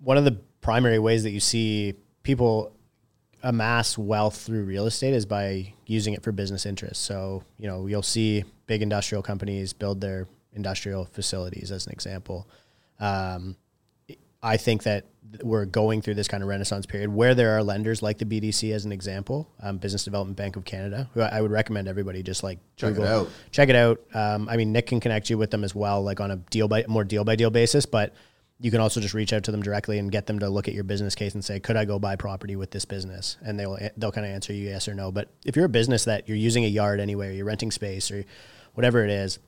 one of the primary ways that you see people amass wealth through real estate is by using it for business interests. So, you know, you'll see big industrial companies build their industrial facilities as an example. Um, I think that we're going through this kind of renaissance period where there are lenders like the BDC as an example, um, Business Development Bank of Canada, who I would recommend everybody just like Check it out. check it out. Um, I mean, Nick can connect you with them as well, like on a deal by more deal by deal basis. But you can also just reach out to them directly and get them to look at your business case and say, could I go buy property with this business? And they'll they'll kind of answer you yes or no. But if you're a business that you're using a yard anyway, or you're renting space or whatever it is,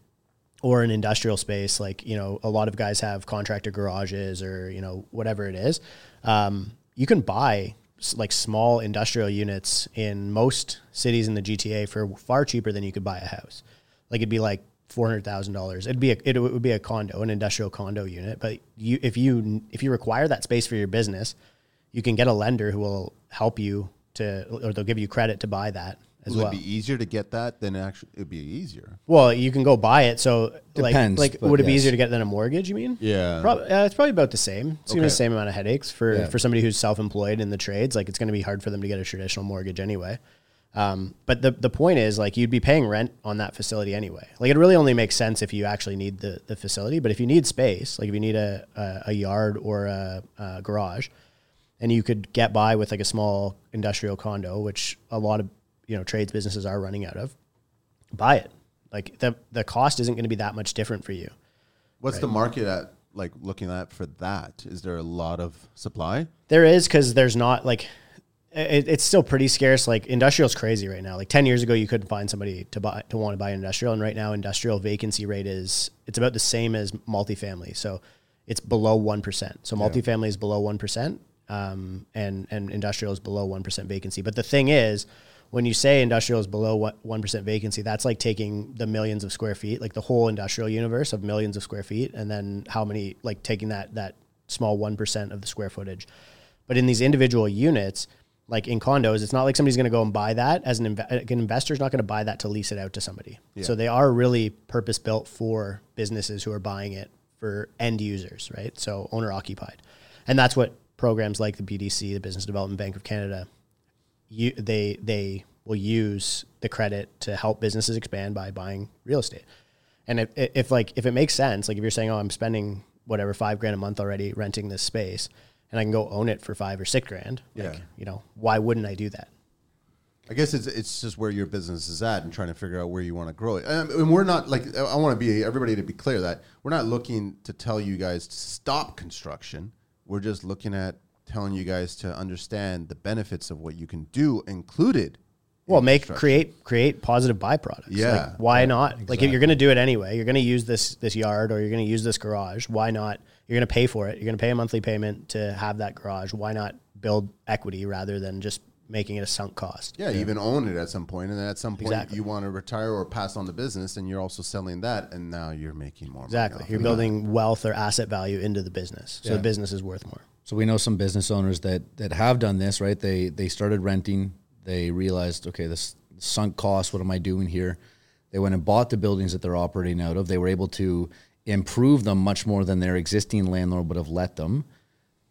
or an industrial space, like you know, a lot of guys have contractor garages or you know whatever it is. Um, you can buy like small industrial units in most cities in the GTA for far cheaper than you could buy a house. Like it'd be like four hundred thousand dollars. It'd be a, it would be a condo, an industrial condo unit. But you if you if you require that space for your business, you can get a lender who will help you to or they'll give you credit to buy that as Will well. it be easier to get that than actually? It'd be easier. Well, you can go buy it. So Depends, like, like would it be yes. easier to get than a mortgage? You mean? Yeah. Prob- uh, it's probably about the same. It's gonna be Okay. the same amount of headaches for Yeah. for somebody who's self employed in the trades. Like it's gonna be hard for them to get a traditional mortgage anyway. Um, but the the point is like you'd be paying rent on that facility anyway. Like it really only makes sense if you actually need the the facility. But if you need space, like if you need a a, a yard or a, a garage, and you could get by with like a small industrial condo, which a lot of you know trades businesses are running out of, buy it. Like the the cost isn't going to be that much different for you. What's the market at? Like looking at for that? Is there a lot of supply? There is because there's not like it, it's still pretty scarce. Like industrial's crazy right now. Like ten years ago, you couldn't find somebody to buy to want to buy industrial, and right now, industrial vacancy rate is it's about the same as multifamily. So it's below one percent. So multifamily is below one percent, um, and and industrial is below one percent vacancy. But the thing is. When you say industrial is below one percent vacancy, that's like taking the millions of square feet, like the whole industrial universe of millions of square feet, and then how many, like taking that that small one percent of the square footage. But in these individual units, like in condos, it's not like somebody's going to go and buy that as an, like an investor's not going to buy that to lease it out to somebody. So they are really purpose built for businesses who are buying it for end users, right? So owner occupied, and that's what programs like the BDC, the Business Development Bank of Canada, you, they they will use the credit to help businesses expand by buying real estate. And if, if like if it makes sense, like if you're saying, oh, I'm spending whatever five grand a month already renting this space, and I can go own it for five or six grand, like, Yeah. you know, why wouldn't I do that? I guess it's it's just where your business is at and trying to figure out where you want to grow it. Um, and we're not like I want to be everybody to be clear that we're not looking to tell you guys to stop construction. We're just looking at telling you guys to understand the benefits of what you can do, included. Well, in make create create positive byproducts. Yeah. Like, why not? Like if you're going to do it anyway, you're going to use this this yard or you're going to use this garage. Why not? You're going to pay for it. You're going to pay a monthly payment to have that garage. Why not build equity rather than just making it a sunk cost? Yeah, even own it at some point, and then at some point Exactly. you want to retire or pass on the business, and you're also selling that, and now you're making more. money Exactly. off You're of building wealth or asset value into the business, so Yeah. the business is worth more. So we know some business owners that that have done this, right? They they started renting. They realized, okay, this sunk cost. What am I doing here? They went and bought the buildings that they're operating out of. They were able to improve them much more than their existing landlord would have let them.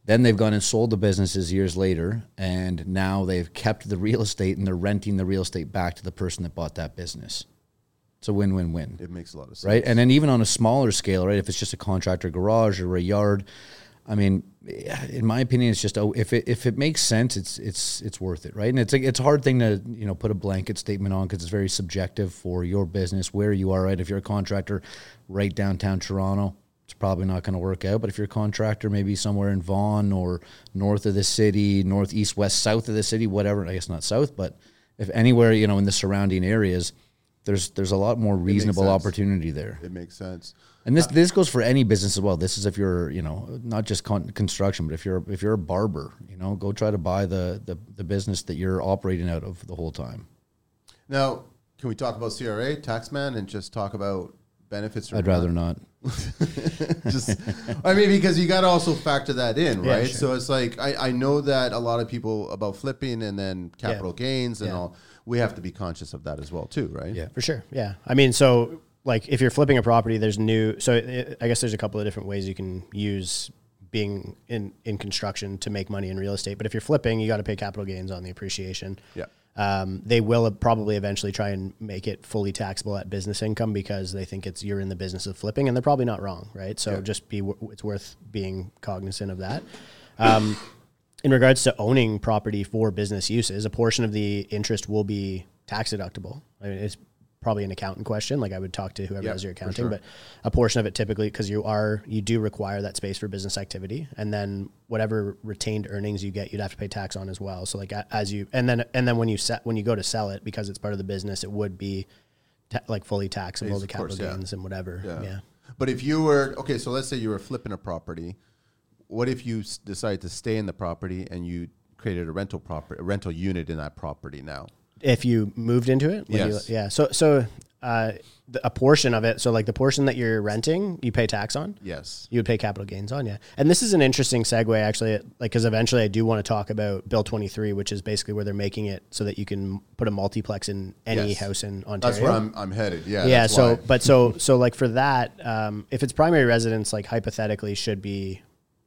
Then they've gone and sold the businesses years later, and now they've kept the real estate and they're renting the real estate back to the person that bought that business. It's a win-win-win It makes a lot of sense, right? And then even on a smaller scale, right? If it's just a contractor garage or a yard, I mean, in my opinion, it's just oh, if it if it makes sense, it's it's it's worth it, right? And it's a, it's a hard thing to you know put a blanket statement on because it's very subjective for your business where you are, right? If you're a contractor right downtown Toronto, it's probably not going to work out. But if you're a contractor maybe somewhere in Vaughan or north of the city, northeast, west, south of the city, whatever, I guess not south, but if anywhere you know in the surrounding areas, there's there's a lot more reasonable opportunity there. It makes sense. And this this goes for any business as well. This is if you're you know not just con- construction, but if you're if you're a barber, you know, go try to buy the the, the business that you're operating out of the whole time. Now, can we talk about CRA, taxman, and just talk about benefits? or I'd rather not. just I mean because you got to also factor that in, Yeah, right? sure. So it's like I, I know that a lot of people about flipping and then capital gains and Yeah. all. We have to be conscious of that as well too, right? Yeah. For sure. Yeah. I mean, so like if you're flipping a property, there's new. So it, I guess there's a couple of different ways you can use being in in construction to make money in real estate. But if you're flipping, you got to pay capital gains on the appreciation. Yeah. Um, they will probably eventually try and make it fully taxable at business income because they think it's you're in the business of flipping, and they're probably not wrong, right? So Yeah. just be it's worth being cognizant of that. Um, in regards to owning property for business uses, a portion of the interest will be tax deductible. I mean, it's probably an accountant question. Like I would talk to whoever Yeah, does your accounting, sure. but a portion of it typically because you are you do require that space for business activity, and then whatever retained earnings you get, you'd have to pay tax on as well. So like as you and then and then when you set when you go to sell it because it's part of the business, it would be ta- like fully taxable the capital course, yeah. gains and whatever. Yeah. yeah. But if you were okay, so let's say you were flipping a property. What if you s- decide to stay in the property and you created a rental property, a rental unit in that property now? If you moved into it. when you- Yes. yeah. So so uh, the, a portion of it. So like the portion that you're renting, you pay tax on. Yes. You would pay capital gains on, yeah. And this is an interesting segue, actually, like because eventually I do want to talk about Bill 23, which is basically where they're making it so that you can put a multiplex in any Yes. house in Ontario. That's where I'm, I'm headed. Yeah. yeah. So, why. but so so like for that, um, if it's primary residence, like hypothetically should be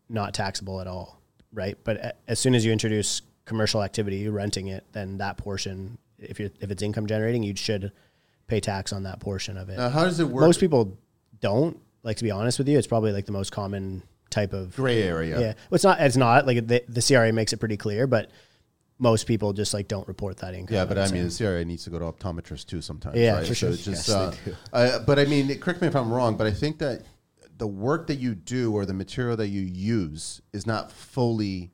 not taxable at all, right? But a- as soon as you introduce commercial activity, renting it, then that portion, if you if it's income generating, you should pay tax on that portion of it. now, how does it work? Most people don't. Like to be honest with you, it's probably like the most common type of gray area. yeah. Well, it's not. It's not like the, the CRA makes it pretty clear, but most people just like don't report that income. Yeah, but I mean, the CRA needs to go to optometrists too sometimes. Yeah, right? for So sure. it's just, Yes, uh, uh, but I mean, correct me if I'm wrong, but I think that the work that you do or the material that you use is not fully.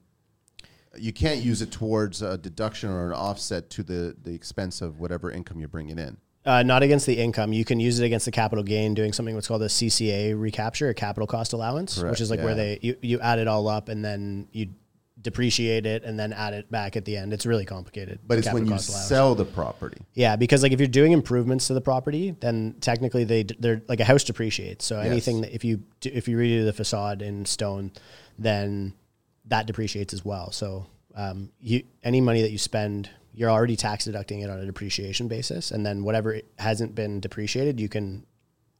You can't use it towards a deduction or an offset to the the expense of whatever income you're bringing in. Uh, not against the income. You can use it against the capital gain, doing something what's called a CCA recapture, a capital cost allowance, Correct, which is like where they you, you add it all up and then you depreciate it and then add it back at the end. It's really complicated. But it's when you allowance. sell the property. Yeah, because like if you're doing improvements to the property, then technically they they're like a house depreciates. So anything that if you do, if you redo the facade in stone, then that depreciates as well. So um, you any money that you spend, you're already tax deducting it on a depreciation basis, and then whatever hasn't been depreciated, you can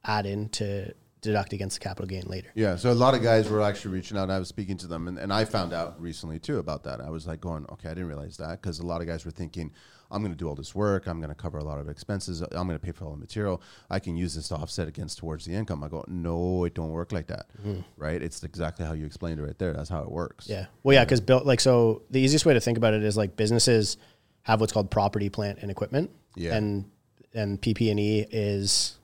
add in to deduct against the capital gain later. Yeah, so a lot of guys were actually reaching out. And I was speaking to them, and, and I found out recently too about that. I was like going, okay, I didn't realize that because a lot of guys were thinking, I'm going to do all this work, I'm going to cover a lot of expenses, I'm going to pay for all the material, I can use this to offset against towards the income. I go, no, it don't work like that, mm-hmm. right? It's exactly how you explained it right there. That's how it works. Yeah. Well, yeah, because built like so the easiest way to think about it is like businesses have what's called property, plant, and equipment. Yeah. And and PP and E is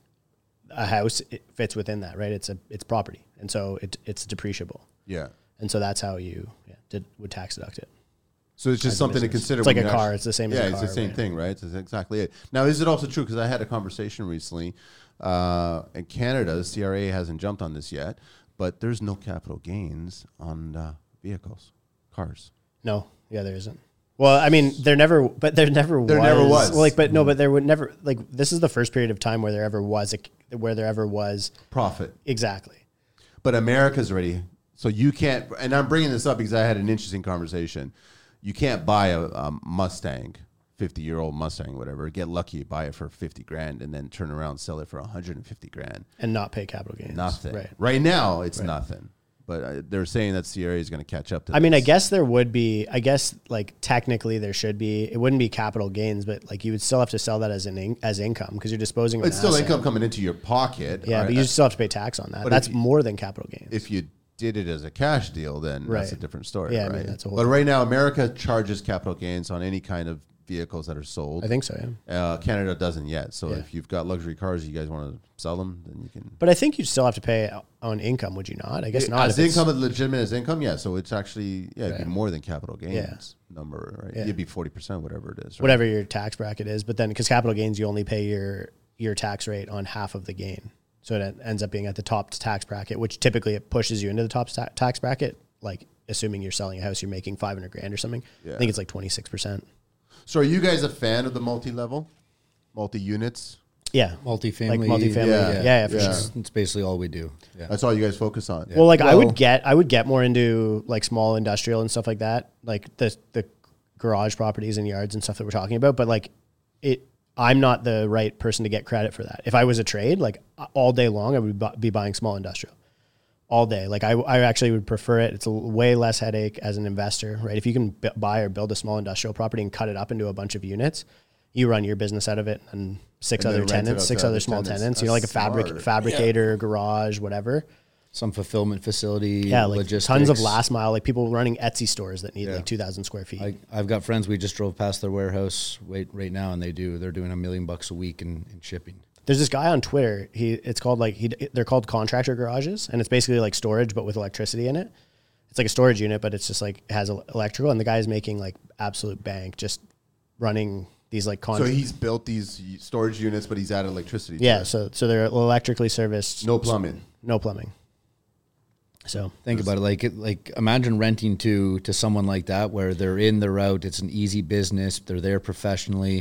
a house. It fits within that, right? It's a it's property, and so it it's depreciable, yeah. and so that's how you yeah, did would tax deduct it. So it's just something to consider. It's like a car. actu- It's the same as Yeah, it's the same right? thing, right? That's exactly it. Now, is it also true? Because I had a conversation recently uh, in Canada. The CRA hasn't jumped on this yet, but there's no capital gains on uh, vehicles, cars. No, yeah, there isn't. Well, I mean, there never, but there never There was. never was. Well, like, but no, but there would never like this is the first period of time where there ever was a where there ever was Profit. exactly. But America's already. So you can't. And I'm bringing this up because I had an interesting conversation. You can't buy a, a Mustang, 50 year old Mustang, whatever. Get lucky, buy it for 50 grand, and then turn around sell it for 150 grand. and not pay capital gains. Nothing. Right. Right, now, it's nothing. But uh, they're saying that CRA is going to catch up to. I mean, I guess there would be. I guess like technically there should be. It wouldn't be capital gains, but like you would still have to sell that as an in, as income because you're disposing. of it's still asset. income coming into your pocket. Yeah, right? but you still have to pay tax on that. But That's you- more than capital gains. if you did it as a cash deal, then that's a different story. Yeah, I right? mean, that's a whole but right now, America charges capital gains on any kind of vehicles that are sold. I think so. Yeah. Uh, Canada doesn't yet. So Yeah. if you've got luxury cars, you guys want to sell them, then you can. But I think you'd still have to pay on income, would you not? I guess not. As income is legitimate as income, yeah. So it's actually yeah, it'd be more than capital gains number, right? Yeah. It'd be forty percent, whatever it is. Right? whatever your tax bracket is. But then because capital gains, you only pay your your tax rate on half of the gain, so it ends up being at the top tax bracket, which typically it pushes you into the top ta- tax bracket. Like assuming you're selling a house, you're making five hundred grand or something. Yeah. I think it's like twenty six percent. So are you guys a fan of the multi-level? multi units. Yeah. multifamily. Like multifamily. Yeah. Yeah, yeah, for Yeah. sure. It's, it's basically all we do. Yeah. That's all you guys focus on. Well, like I would get, I would get more into like small industrial and stuff like that, like the the garage properties and yards and stuff that we're talking about. But like it, I'm not the right person to get credit for that. If I was a trade, like all day long, I would be buying small industrial all day. Like I, I actually would prefer it. It's a way less headache as an investor, right? If you can b- buy or build a small industrial property and cut it up into a bunch of units, you run your business out of it and six And other rent it out tenants, six other other small tenants. tenants. You know, like a fabric smart. fabricator, garage, whatever. Some fulfillment facility. Yeah, like logistics. tons of last mile, like people running Etsy stores that need Yeah. like two thousand square feet. I, I've got friends. We just drove past their warehouse right, right now, and they do. They're doing a million bucks a week in, in shipping. There's this guy on Twitter. He it's called like he they're called contractor garages, and it's basically like storage but with electricity in it. It's like a storage unit, but it's just like it has electrical, and the guy's making like absolute bank just running these like So he's built these storage units, but he's added electricity. yeah. it. So so they're electrically serviced, no plumbing. no plumbing. So Think about it. Like it, like imagine renting to to someone like that, where they're in, they're out. It's an easy business. They're there professionally.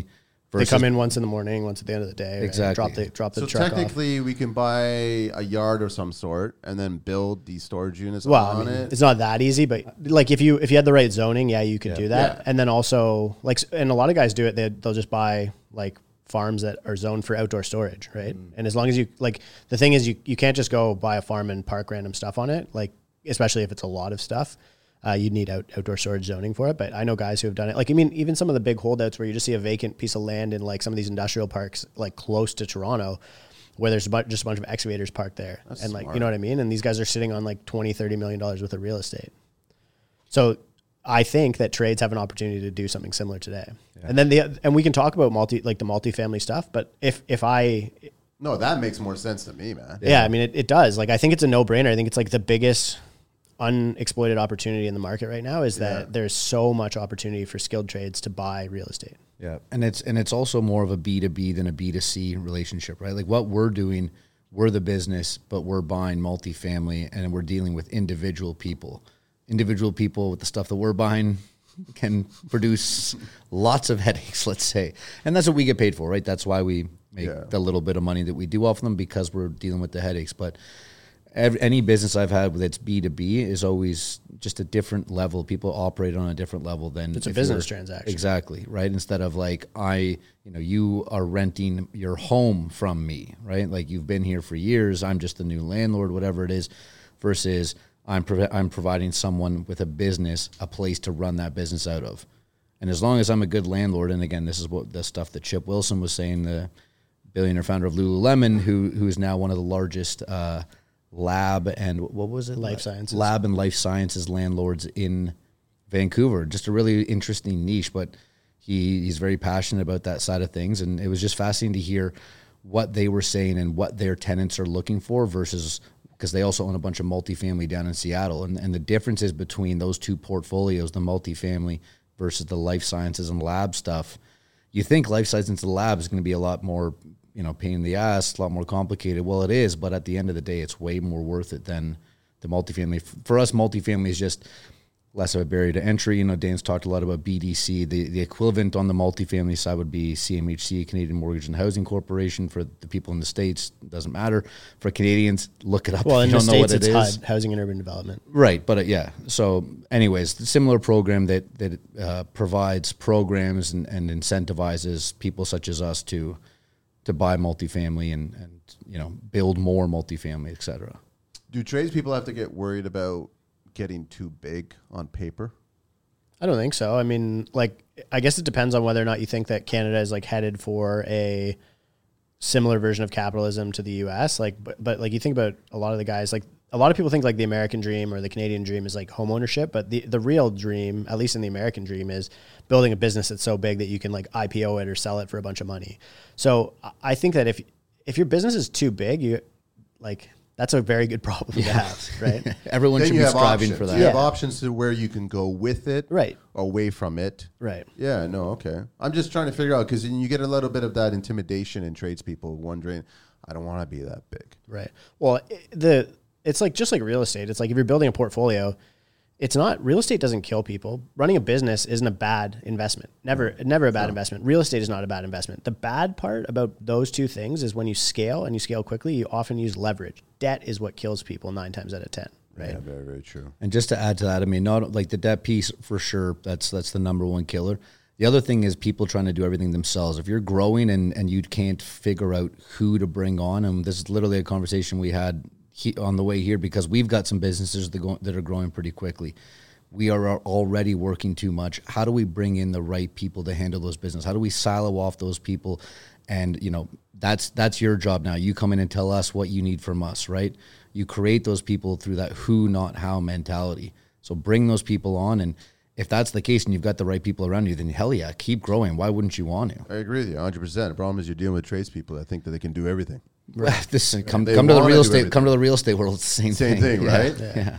they versus- come in once in the morning, once at the end of the day. right? Exactly. Drop the drop the So truck off. technically, we can buy a yard or some sort and then build these storage units Well, I on mean, it. it's not that easy, but like if you if you had the right zoning, yeah, you could do that. Yeah. And then also like, and a lot of guys do it. They they'll just buy like farms that are zoned for outdoor storage, right? Mm. And as long as you like, the thing is, you you can't just go buy a farm and park random stuff on it. Like especially if it's a lot of stuff, uh, you need out, outdoor storage zoning for it. But I know guys who have done it. Like I mean, even some of the big holdouts where you just see a vacant piece of land in like some of these industrial parks, like close to Toronto. Where there's a bu- just a bunch of excavators parked there, and like you know what I mean, and these guys are sitting on like 20 30 million dollars worth of real estate. So I think that trades have an opportunity to do something similar today. And then the and we can talk about multi like the multifamily stuff, but if if I no, that makes more sense to me, man. yeah, I mean it, it does. Like I think it's a no brainer. I think it's like the biggest unexploited opportunity in the market right now is that Yeah. there's so much opportunity for skilled trades to buy real estate. Yeah, and it's and it's also more of a B two B than a B two C relationship, right? Like what we're doing, we're the business, but we're buying multifamily, and we're dealing with individual people. Individual people with the stuff that we're buying can produce lots of headaches, let's say, and that's what we get paid for, right? That's why we make Yeah. the little bit of money that we do off them because we're dealing with the headaches, but. ev any business I've had that's B two B is always just a different level. People operate on a different level than It's a business transaction. Exactly, right? Instead of like I, you know, you are renting your home from me, right? Like you've been here for years. I'm just the new landlord, whatever it is. Versus I'm I'm providing someone with a business a place to run that business out of. And as long as I'm a good landlord, and again, this is what the stuff that Chip Wilson was saying, the billionaire founder of Lululemon, who who is now one of the largest uh, lab and what was it? Life sciences. lab and life sciences landlords in Vancouver. Just a really interesting niche, but he he's very passionate about that side of things, and it was just fascinating to hear what they were saying and what their tenants are looking for versus because they also own a bunch of multifamily down in Seattle, and and the differences between those two portfolios, the multifamily versus the life sciences and lab stuff. You think life sciences and lab is going to be a lot more, you know, pain in the ass, a lot more complicated. Well, it is, but at the end of the day, it's way more worth it than the multifamily. For us, multifamily is just less of a barrier to entry. You know, Dan's talked a lot about BDC. The the equivalent on the multifamily side would be CMHC, Canadian Mortgage and Housing Corporation. For the people in the states, doesn't matter. For Canadians, look it up. Well, if in you the don't know what states, it's. HUD, housing and urban development. Right, but uh, yeah. So, anyways, similar program that that uh, provides programs and, and incentivizes people such as us to to buy multifamily and and you know build more multifamily, et cetera. Do tradespeople have to get worried about getting too big on paper? I don't think so. I mean, like, I guess it depends on whether or not you think that Canada is like headed for a similar version of capitalism to the U.S. Like, but but like you think about a lot of the guys, like a lot of people think like the American dream or the Canadian dream is like home ownership, but the the real dream, at least in the American dream, is building a business that's so big that you can like IPO it or sell it for a bunch of money. So I- I think that if if your business is too big, you like that's a very good problem to have, right? Everyone then should be striving options. for that. You have Yeah. options to where you can go with it, Right. away from it. right. Yeah, no, okay. I'm just trying to figure out because you get a little bit of that intimidation in tradespeople wondering, I don't want to be that big. Right. Well, i- the it's like just like real estate. It's like if you're building a portfolio, it's not real estate doesn't kill people. Running a business isn't a bad investment. Never, never a bad investment. Real estate is not a bad investment. The bad part about those two things is when you scale and you scale quickly, you often use leverage. Debt is what kills people nine times out of ten. Right. Yeah, very, very true. And just to add to that, I mean, not like the debt piece for sure. That's that's the number one killer. The other thing is people trying to do everything themselves. If you're growing and, and you can't figure out who to bring on, and this is literally a conversation we had he, on the way here because we've got some businesses that, go, that are growing pretty quickly. We are already working too much. How do we bring in the right people to handle those business? How do we silo off those people? And you know that's that's your job now. You come in and tell us what you need from us, right? You create those people through that who, not how mentality. So bring those people on and if that's the case and you've got the right people around you, then hell yeah, keep growing. Why wouldn't you want to? I agree with you 100%. The problem is you're dealing with tradespeople that think that they can do everything. This come They come to the real estate everything. come to the real estate world. It's the same, Same thing, Yeah. right? Yeah.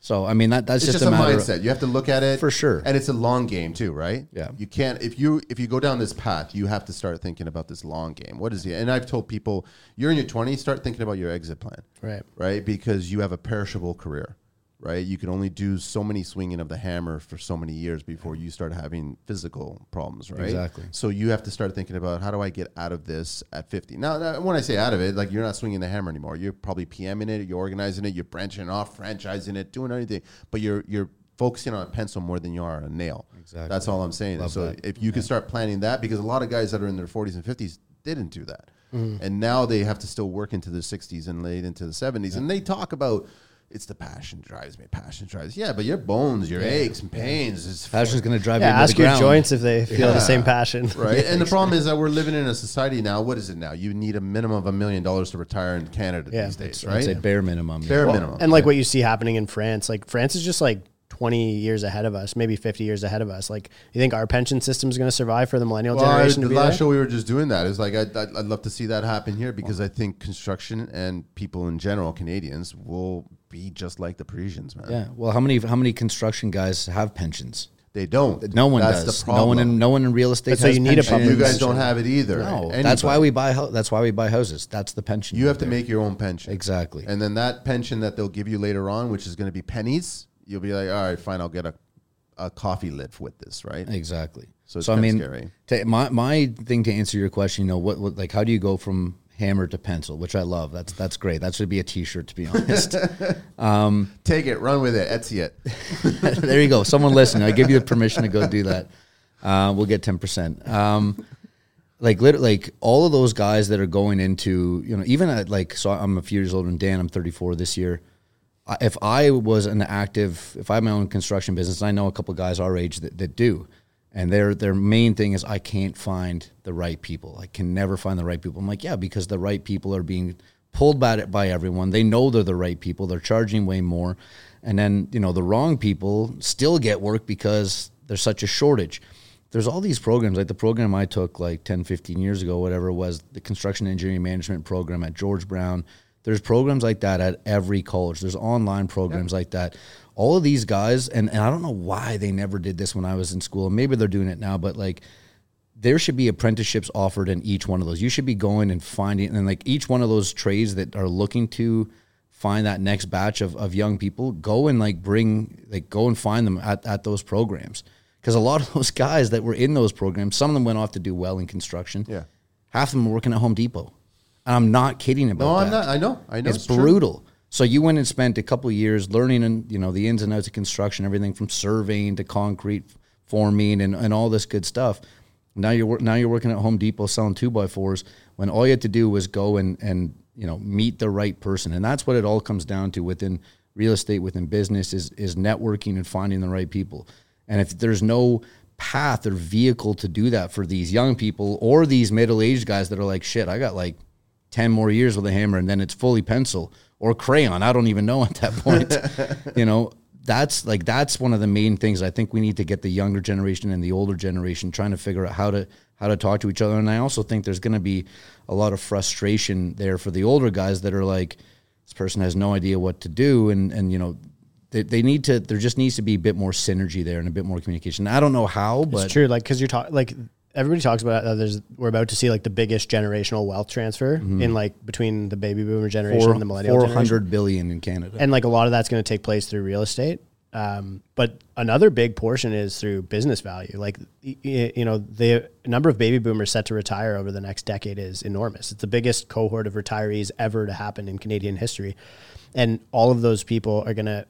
So I mean that that's It's just, just, a, a, mindset. You have to look at it For sure. and it's a long game too, right? Yeah. You can't if you if you go down this path, you have to start thinking about this long game. What is it? And I've told people, you're in your 20s, start thinking about your exit plan, Right. right? Because you have a perishable career, right? You can only do so many swinging of the hammer for so many years before you start having physical problems, right? Exactly. So you have to start thinking about how do I get out of this at 50. Now, when I say out of it, like you're not swinging the hammer anymore. You're probably PMing it, you're organizing it, you're branching off, franchising it, doing anything, but you're you're focusing on a pencil more than you are on a nail. Exactly. That's all I'm saying. Love so that. if you can start planning that, because a lot of guys that are in their 40s and 50s didn't do that, Mm-hmm. and now they have to still work into their 60s and late into the 70s, and they talk about. It's the passion drives me. Passion drives. Yeah, but your bones, your aches and pains. Is Passion's going to drive Yeah. you Ask the your ground. joints if they feel Yeah. the same passion. right? and the problem is that we're living in a society now. What is it now? You need a minimum of a million dollars to retire in Canada Yeah. these days, I'd say right? bare minimum. Bare Well, minimum. And like what you see happening in France, like France is just like 20 years ahead of us, maybe 50 years ahead of us. Like, you think our pension system is going to survive for the millennial Well, I- generation the to be last there? show we were just doing that is like I'd, I'd, I'd love to see that happen here because I think construction and people in general, Canadians, will be just like the Parisians, man. Yeah. Well, how many how many construction guys have pensions? They don't. No one That's does. The no one in no one in real estate. But so you need a pensions. and you guys don't have it either. No, Anybody. that's why we buy. That's why we buy houses. That's the pension. You have to make your own pension. exactly. And then that pension that they'll give you later on, which is going to be pennies, you'll be like, all right, fine, I'll get a, a coffee lid with this, right? Exactly. So So, it's I mean, scary. to, my my thing to answer your question, you know, what, what like how do you go from hammer to pencil, which I love. That's that's great. That should be a T-shirt, to be honest. Take it, run with it, Etsy it. there you go. Someone listening, I give you the permission to go do that. Uh, we'll get ten percent. Um, like literally, like all of those guys that are going into, you know, even at like, so I'm a few years older than Dan. I'm 34 this year. I- If I was an active, if I had my own construction business, I know a couple guys our age that, that do, and their their main thing is I can't find the right people. I can never find the right people. I'm like, yeah, because the right people are being pulled by it by everyone. They know they're the right people. They're charging way more, and then you know the wrong people still get work because there's such a shortage there's all these programs like the program i took like 10 15 years ago whatever it was the construction engineering management program at george brown there's programs like that at every college there's online programs like that all of these guys and, and i don't know why they never did this when i was in school maybe they're doing it now but like there should be apprenticeships offered in each one of those you should be going and finding and like each one of those trades that are looking to find that next batch of, of young people go and like bring like go and find them at, at those programs because a lot of those guys that were in those programs some of them went off to do well in construction Yeah. half of them were working at home depot and i'm not kidding about No, that I'm not. I know. I know. it's, true. brutal so you went and spent a couple years learning and you know the ins and outs of construction everything from surveying to concrete forming and, and all this good stuff. Now you're now you're working at home depot selling two by fours when all you had to do was go and and you know meet the right person. And that's what it all comes down to within real estate within business is is networking and finding the right people. And if there's no path or vehicle to do that for these young people or these middle-aged guys that are like shit i got like 10 more years with a hammer and then it's fully pencil or crayon. I don't even know at that point. You know that's like that's one of the main things i think we need to get the younger generation and the older generation trying to figure out how to how to talk to each other. And i also think there's going to be a lot of frustration there for the older guys that are like this person has no idea what to do. And and you know they, they need to there just needs to be a bit more synergy there and a bit more communication. I don't know how but It's true, like because you're talking like everybody talks about uh, there's we're about to see like the biggest generational wealth transfer in like between the baby boomer generation four, and the millennial generation. 400 billion in canada and like a lot of that's going to take place through real estate. Um, but another big portion is through business value. Like, you know, the number of baby boomers set to retire over the next decade is enormous. It's the biggest cohort of retirees ever to happen in Canadian history. And all of those people are going to,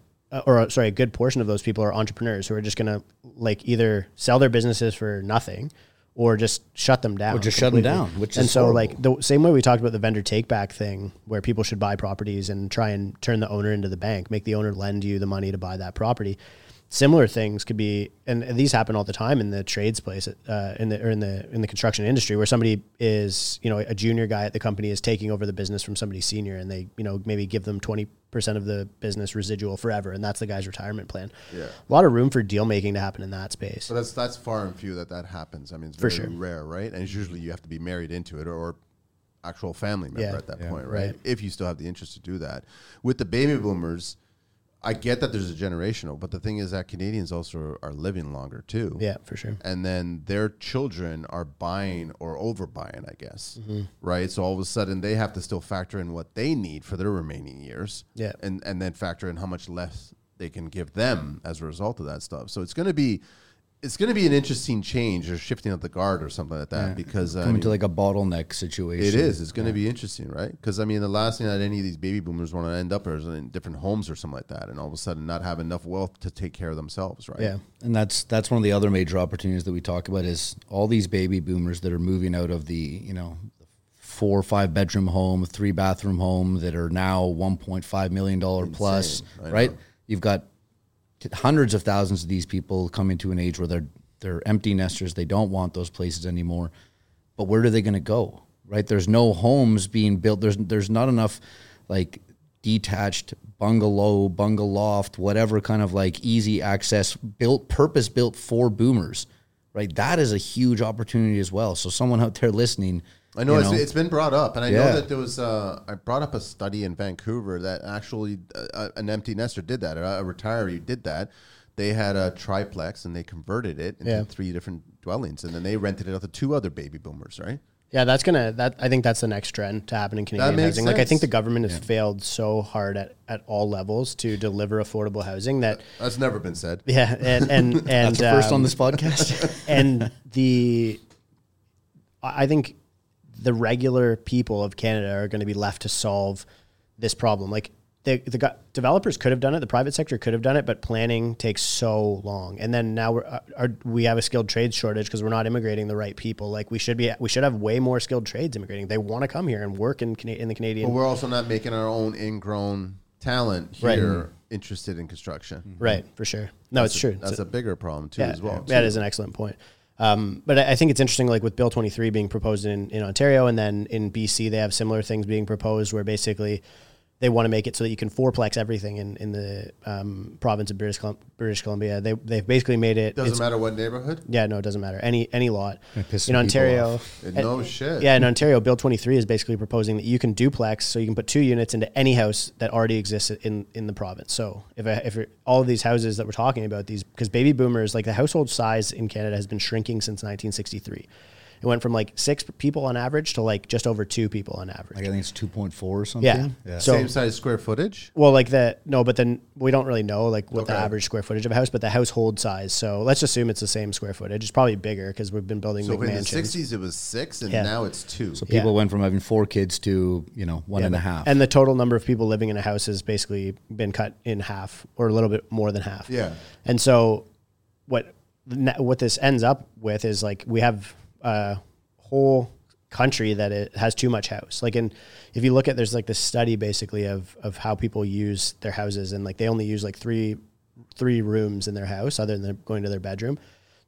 or uh, sorry, a good portion of those people are entrepreneurs who are just going to like either sell their businesses for nothing or just shut them down. Or just shut them down, which and is so horrible. like the same way we talked about the vendor take back thing where people should buy properties and try and turn the owner into the bank, make the owner lend you the money to buy that property. Similar things could be, and these happen all the time in the trades place, uh, in the or in the in the construction industry, where somebody is, you know, a junior guy at the company is taking over the business from somebody senior, and they, you know, maybe give them twenty percent of the business residual forever, and that's the guy's retirement plan. Yeah. a lot of room for deal making to happen in that space. So that's that's far and few that that happens. I mean, it's For very sure. rare, right? And it's usually you have to be married into it or, or actual family member Yeah. at that Yeah. point, right? Right. If you still have the interest to do that. With the baby boomers, I get that there's a generational, but the thing is that Canadians also are living longer too. Yeah, for sure. And then their children are buying or overbuying, I guess. Mm-hmm. Right. So all of a sudden they have to still factor in what they need for their remaining years. Yeah. And and then factor in how much less they can give them as a result of that stuff. So it's gonna be it's gonna be an interesting change or shifting of the guard or something like that because uh, I Coming mean, to like a bottleneck situation. it is. It's going to be interesting, right? Because I mean, the last thing that any of these baby boomers want to end up is in different homes or something like that, and all of a sudden not have enough wealth to take care of themselves, right? Yeah. And that's that's one of the other major opportunities that we talk about is all these baby boomers that are moving out of the you know four or five bedroom home, three bathroom home that are now one point five million dollar plus, I right? You've got t- hundreds of thousands of these people coming to an age where they're they're empty nesters. They don't want those places anymore. But where are they going to go? Right? There's no homes being built. There's there's not enough like detached bungalow, bungaloft, whatever kind of like easy access built purpose built for boomers. Right? That is a huge opportunity as well. So someone out there listening, I know, you it's, it's been brought up, and I know that there was. Uh, I brought up a study in Vancouver that actually uh, an empty nester did that. A, a retiree did that. They had a triplex and they converted it into Yeah. three different dwellings, and then they rented it out to two other baby boomers, right? Yeah, that's gonna. That I think that's the next trend to happen in Canadian makes housing. Like I think the government has failed so hard at, at all levels to deliver affordable housing that That's never been said. yeah, and and and that's the first on um, this podcast. and the I I think the regular people of Canada are going to be left to solve this problem. Like the the developers could have done it, the private sector could have done it, but planning takes so long. And then now we're uh, are, we have a skilled trades shortage because we're not immigrating the right people. Like we should be, we should have way more skilled trades immigrating. They want to come here and work in Cana- in the Canadian. But we're also not making our own ingrown talent Right. here interested in construction. Right, for sure. No, it's true. That's It's a bigger problem too, yeah, as well. That too. is an excellent point. Um, but I think it's interesting, like with Bill 23 being proposed in, in Ontario, and then in BC, they have similar things being proposed where basically they want to make it so that you can fourplex everything in, in the um, province of British, Colum- British Columbia. They, they've basically made it. Doesn't matter what neighborhood. Yeah, no, it doesn't matter. Any any lot. In Ontario. Uh, and- No shit. Yeah, in Ontario, Bill 23 is basically proposing that you can duplex, so you can put two units into any house that already exists in, in the province. So if, a, if it- all of these houses that we're talking about, these because baby boomers, like the household size in Canada has been shrinking since 1963. It went from like six people on average to like just over two people on average. like I think it's two point four or something. yeah. yeah. So Same size square footage. well, like the no, but then we don't really know like what the average square footage of a house, but the household size. So let's assume it's the same square footage. It's probably bigger because we've been building So big in the mansions. sixties it was six, and Yeah. now it's two. So people Yeah. went from having four kids to you know one Yeah, and a the- half. And the total number of people living in a house has basically been cut in half or a little bit more than half. Yeah. And so what what this ends up with is like we have a whole country that it has too much house. Like in if you look at there's like this study basically of of how people use their houses and like they only use like three three rooms in their house other than going to their bedroom.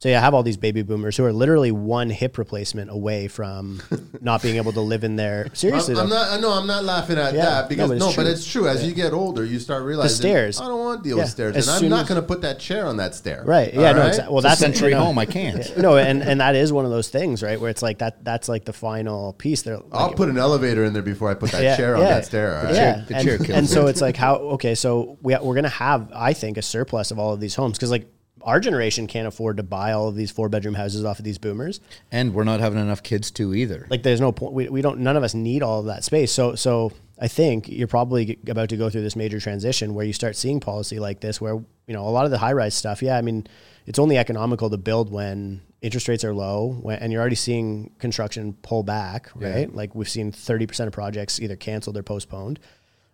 So you have all these baby boomers who are literally one hip replacement away from not being able to live in their seriously. I'm, I'm though. not. No, I'm not laughing at Yeah. that because No, no, but it's but true. it's true. As you get older, you start realizing stairs. I don't want to deal Yeah. with stairs, As and I'm not going to put that chair on that stair. Right. All Yeah. No. right? Exa- well, It's a that's century no, home. I can't. no, and and that is one of those things, right? Where it's like that. That's like the final piece. There. I'll put an elevator in there before I put that chair on that stair. all right? Yeah, The and, chair kills and so it's like how okay, so we we're gonna have I think a surplus of all of these homes because like our generation can't afford to buy all of these four bedroom houses off of these boomers. And we're not having enough kids to either. Like there's no point. We, we don't. None of us need all of that space. So so I think you're probably about to go through this major transition where you start seeing policy like this, where you know a lot of the high rise stuff. Yeah, I mean, it's only economical to build when interest rates are low, when, and you're already seeing construction pull back. Right, like we've seen 30 percent of projects either canceled or postponed.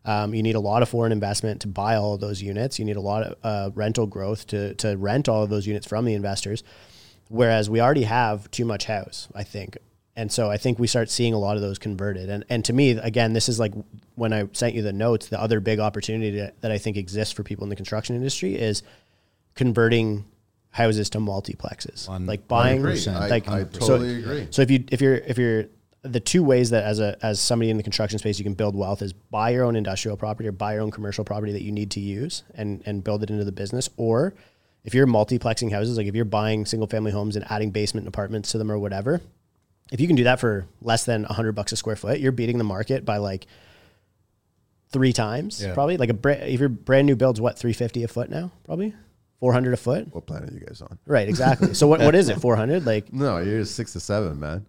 Um, you need a lot of foreign investment to buy all of those units. You need a lot of uh, rental growth to to rent all of those units from the investors. Whereas we already have too much house, I think. And so I think we start seeing a lot of those converted. And and to me, again, this is like when I sent you the notes, the other big opportunity that, that I think exists for people in the construction industry is converting houses to multiplexes. One- like buying. I- like I so- totally agree. So if you if you're if you're the two ways that as a as somebody in the construction space you can build wealth is buy your own industrial property or buy your own commercial property that you need to use and and build it into the business or if you're multiplexing houses like if you're buying single family homes and adding basement apartments to them or whatever if you can do that for less than 100 bucks a square foot you're beating the market by like three times Yeah. probably like a bra- if your brand new build's what 350 a foot now probably 400 a foot What planet are you guys on? right exactly so what, what is it 400 like No, you're six to seven, man.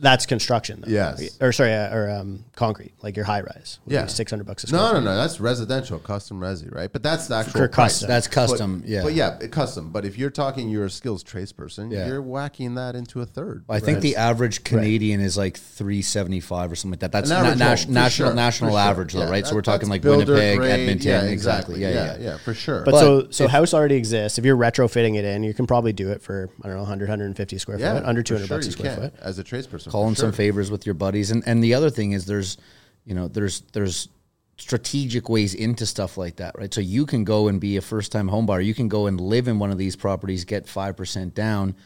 That's construction, though. Yes. Or sorry, uh, or um, concrete, like your high rise. Yeah. 600 bucks a square No, no, no. That's residential, custom resi, right? But that's the actual For price. custom. That's custom, But, yeah. But yeah, custom. But if you're talking you're a skills tradesperson, Yeah. you're whacking that into a third. I think Right? the average Canadian is like three seventy five or something like that. That's An na- average nas- home, national sure, national for sure. average though, Yeah, right? so we're talking like builder Winnipeg, grade. Edmonton, Yeah, exactly. Yeah, yeah, yeah, for sure. But, But so so if- house already exists. If you're retrofitting it in, you can probably do it for I don't know 100 150 square yeah, foot, under 200 bucks a square foot. as a tradesperson. Calling for sure. some favors with your buddies, and and the other thing is there's, you know, there's there's strategic ways into stuff like that, right? So you can go and be a first time home buyer. You can go and live in one of these properties, get five percent down,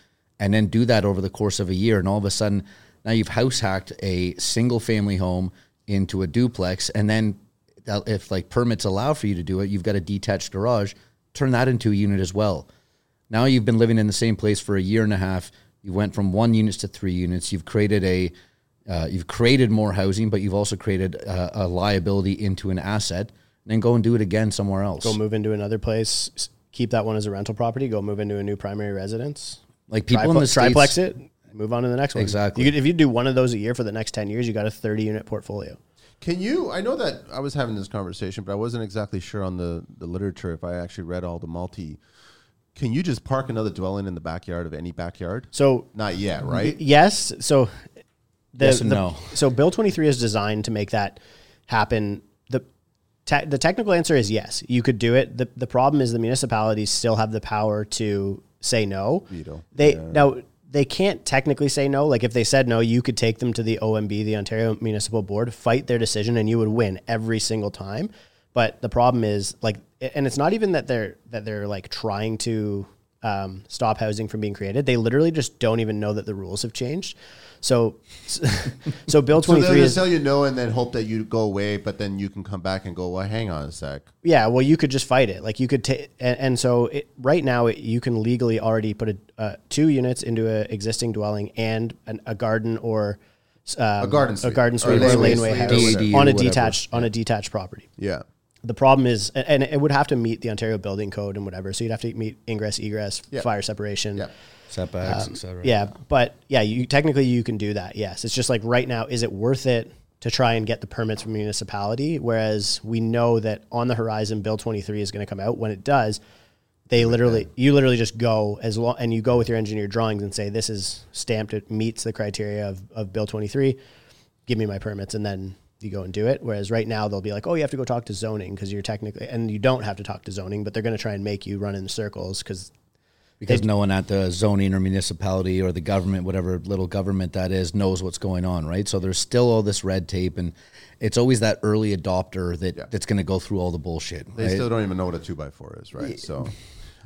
and then do that over the course of a year, and all of a sudden now you've house hacked a single family home into a duplex, and then if like permits allow for you to do it, you've got a detached garage. Turn that into a unit as well. Now you've been living in the same place for a year and a half. You went from one units to three units. You've created a, uh, you've created more housing, but you've also created a, a liability into an asset. And Then go and do it again somewhere else. Go move into another place, keep that one as a rental property, go move into a new primary residence. like people in the Triplex, states, triplex it, move on to the next one. Exactly. You could, if you do one of those a year for the next 10 years, you got a 30 unit portfolio. Can you? I know that I was having this conversation, but I wasn't exactly sure on the the literature if I actually read all the multi. Can you just park another dwelling in the backyard of any backyard? So Not yet, right? Yes. So the, Yes and the- no. So Bill 23 is designed to make that happen. The te- the technical answer is yes, you could do it. The the problem is the municipalities still have the power to say no. Veto. They now they can't technically say no. Like if they said no, you could take them to the OMB, the Ontario Municipal Board, fight their decision, and you would win every single time. But the problem is like, and it's not even that they're that they're like trying to um, stop housing from being created. They literally just don't even know that the rules have changed. So, so Bill So twenty they'll three is tell you no and then hope that you go away, but then you can come back and go, well, hang on a sec. Yeah, well, you could just fight it. Like you could take, and, and so it, right now it, you can legally already put a, uh, two units into an existing dwelling and an, a garden or um, A garden a garden suite or, a laneway laneway house on a DAD, detached on a detached property. Yeah. The problem is, and- and it would have to meet the Ontario Building Code and whatever. So you'd have to meet ingress, egress, Yeah. fire separation. Yeah. setbacks, etc. Um, Yeah, but yeah, you technically you can do that. Yes, it's just like right now, is it worth it to try and get the permits from municipality? Whereas we know that on the horizon, Bill twenty three is going to come out. When it does, they literally you literally just go as long and you go with your engineer drawings and say this is stamped. It meets the criteria of, of Bill twenty three. Give me my permits, and then you go and do it. Whereas right now they'll be like, oh, you have to go talk to zoning because you're technically, and you don't have to talk to zoning, but they're going to try and make you run in circles because because no one at the zoning or municipality or the government, whatever little government that is, knows what's going on, right? So there's still all this red tape, and it's always that early adopter that, that's going to go through all the bullshit. They right? still don't even know what a two by four is, right? So,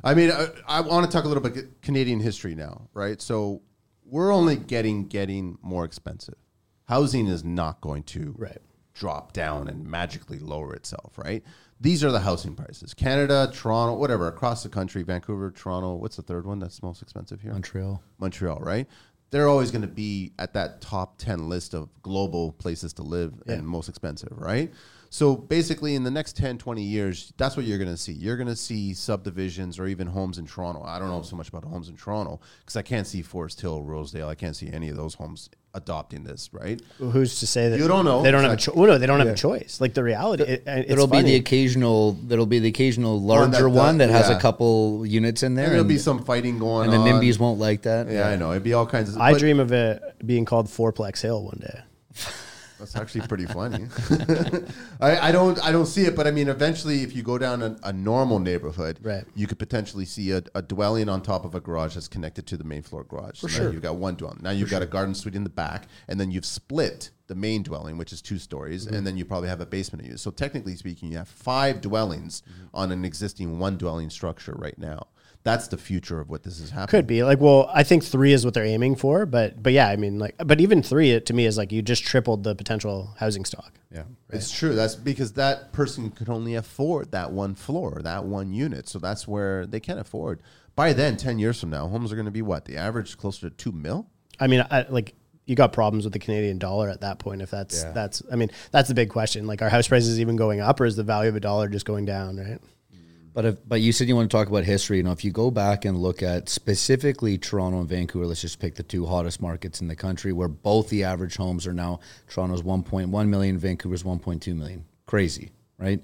I mean, I, I want to talk a little bit Canadian history now, right? So, we're only getting getting more expensive. Housing is not going to Right. Drop down and magically lower itself, right? These are the housing prices. Canada, Toronto, whatever, across the country, Vancouver, Toronto. What's the third one that's most expensive here? Montreal. Montreal, right? They're always going to be at that top 10 list of global places to live and most expensive, right? So basically, in the next 10, 20 years, that's what you're going to see. You're going to see subdivisions or even homes in Toronto. I don't know so much about homes in Toronto because I can't see Forest Hill, Rosedale. I can't see any of those homes adopting this, right? Well, Who's to say that You don't know. They don't have a choice. Well, no, they don't have a choice. Like the reality, it, it's There'll be the occasional. There'll be the occasional One that larger one that, does- has yeah. a couple units in there, And there'll and, be some fighting going and the on. NIMBYs won't like that. Yeah, I know. It'd be all kinds of. I dream of it being called Fourplex Hill one day. That's actually pretty funny. I, I don't I don't see it, but I mean, eventually, if you go down a, a normal neighborhood, Right. you could potentially see a, a dwelling on top of a garage that's connected to the main floor garage. For sure. You've got one dwelling. Now you've got a garden suite in the back, and then you've split the main dwelling, which is two stories, Mm-hmm. and then you probably have a basement use. So technically speaking, you have five dwellings Mm-hmm. on an existing one dwelling structure right now. That's the future of what this is happening. Could be like, well, I think three is what they're aiming for, but but yeah, I mean, like, but even three it, to me is like you just tripled the potential housing stock. yeah. It's true. That's because that person could only afford that one floor, that one unit. So that's where they can't afford. By then, ten years from now, homes are going to be what the average closer to two mil. I mean, I, like you got problems with the Canadian dollar at that point. If that's Yeah. that's, I mean, that's the big question. Like, are house prices even going up, or is the value of a dollar just going down? Right. But if, but you said you want to talk about history. You know, if you go back and look at specifically Toronto and Vancouver, let's just pick the two hottest markets in the country, where both the average homes are now Toronto's 1.1 million, Vancouver's 1.2 million. Crazy, right?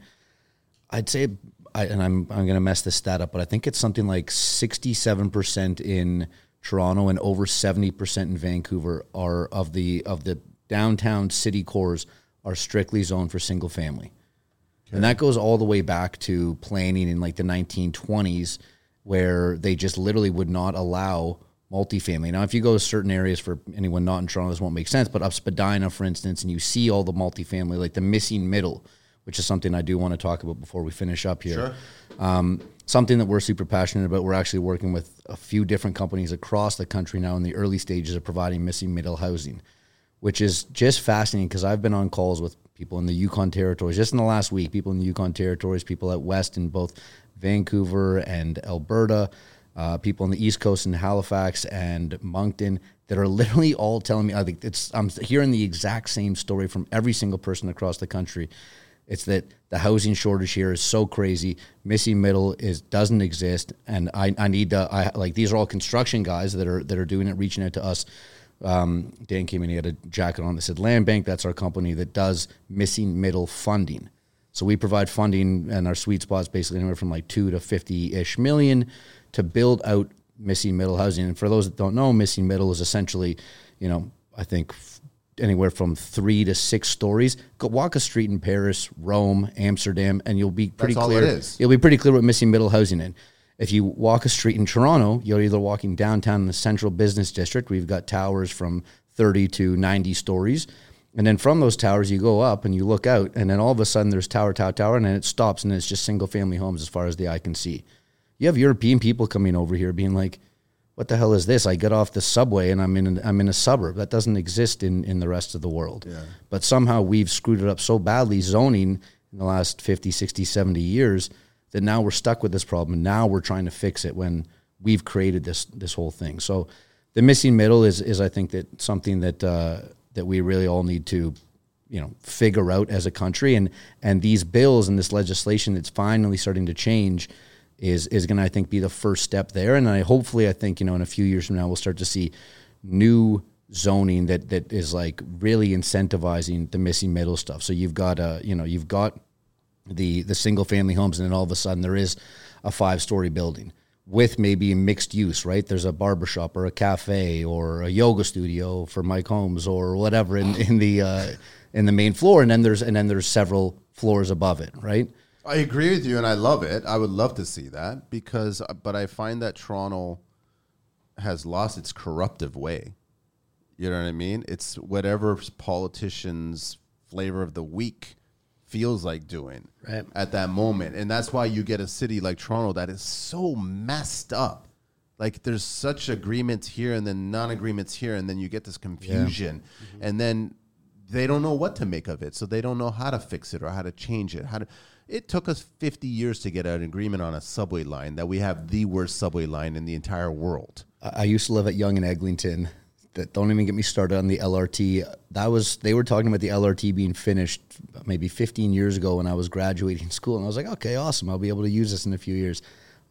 I'd say, I, and I'm I'm going to mess this stat up, but I think it's something like 67 percent in Toronto and over 70 percent in Vancouver are of the of the downtown city cores are strictly zoned for single family. And that goes all the way back to planning in like the 1920s, where they just literally would not allow multifamily. Now, if you go to certain areas for anyone not in Toronto, this won't make sense, but up Spadina, for instance, and you see all the multifamily, like the missing middle, which is something I do want to talk about before we finish up here. Um, something that we're super passionate about. We're actually working with a few different companies across the country now in the early stages of providing missing middle housing which is just fascinating because I've been on calls with people in the Yukon territories just in the last week, people in the Yukon territories, people out west in both Vancouver and Alberta, uh, people on the East Coast in Halifax and Moncton that are literally all telling me, I think it's, I'm hearing the exact same story from every single person across the country. It's that the housing shortage here is so crazy. Missing middle is doesn't exist, and I, I need to. I like these are all construction guys that are that are doing it, reaching out to us um, Dan came in, he had a jacket on that said Land Bank. That's our company that does missing middle funding. So we provide funding, and our sweet spot is basically anywhere from like two to 50 ish million to build out missing middle housing. And for those that don't know, missing middle is essentially, you know, I think anywhere from three to six stories. Go walk a street in Paris, Rome, Amsterdam, and you'll be pretty all clear. is. You'll be pretty clear what missing middle housing in. If you walk a street in Toronto, you're either walking downtown in the central business district. We've got towers from 30 to 90 stories. And then from those towers, you go up and you look out, and then all of a sudden there's tower, tower, tower, and then it stops, and it's just single family homes as far as the eye can see. You have European people coming over here being like, what the hell is this? I get off the subway and I'm in I'm in a suburb. That doesn't exist in, in the rest of the world. But somehow we've screwed it up so badly zoning in the last 50, 60, 70 years that now we're stuck with this problem. And now we're trying to fix it when we've created this this whole thing. So the missing middle is is I think that something that uh, that we really all need to you know figure out as a country and and these bills and this legislation that's finally starting to change is is going to I think be the first step there and I hopefully I think you know in a few years from now we'll start to see new zoning that that is like really incentivizing the missing middle stuff so you've got uh you know you've got the the single family homes and then all of a sudden there is a five story building with maybe mixed use right there's a barbershop or a cafe or a yoga studio for Mike Holmes or whatever in in the uh in the main floor and then there's and then there's several floors above it right I agree with you, and I love it. I would love to see that because, but I find that Toronto has lost its corruptive way. You know what I mean? It's whatever politicians' flavor of the week feels like doing Right. at that moment, and that's why you get a city like Toronto that is so messed up. Like there's such agreements here and then non-agreements here, and then you get this confusion, mm-hmm. and then they don't know what to make of it, so they don't know how to fix it or how to change it. How to? It took us 50 years to get an agreement on a subway line that we have the worst subway line in the entire world. I used to live at Yonge and Eglinton that don't even get me started on the LRT. That was they were talking about the LRT being finished maybe 15 years ago when I was graduating school, and I was like, okay, awesome, I'll be able to use this in a few years.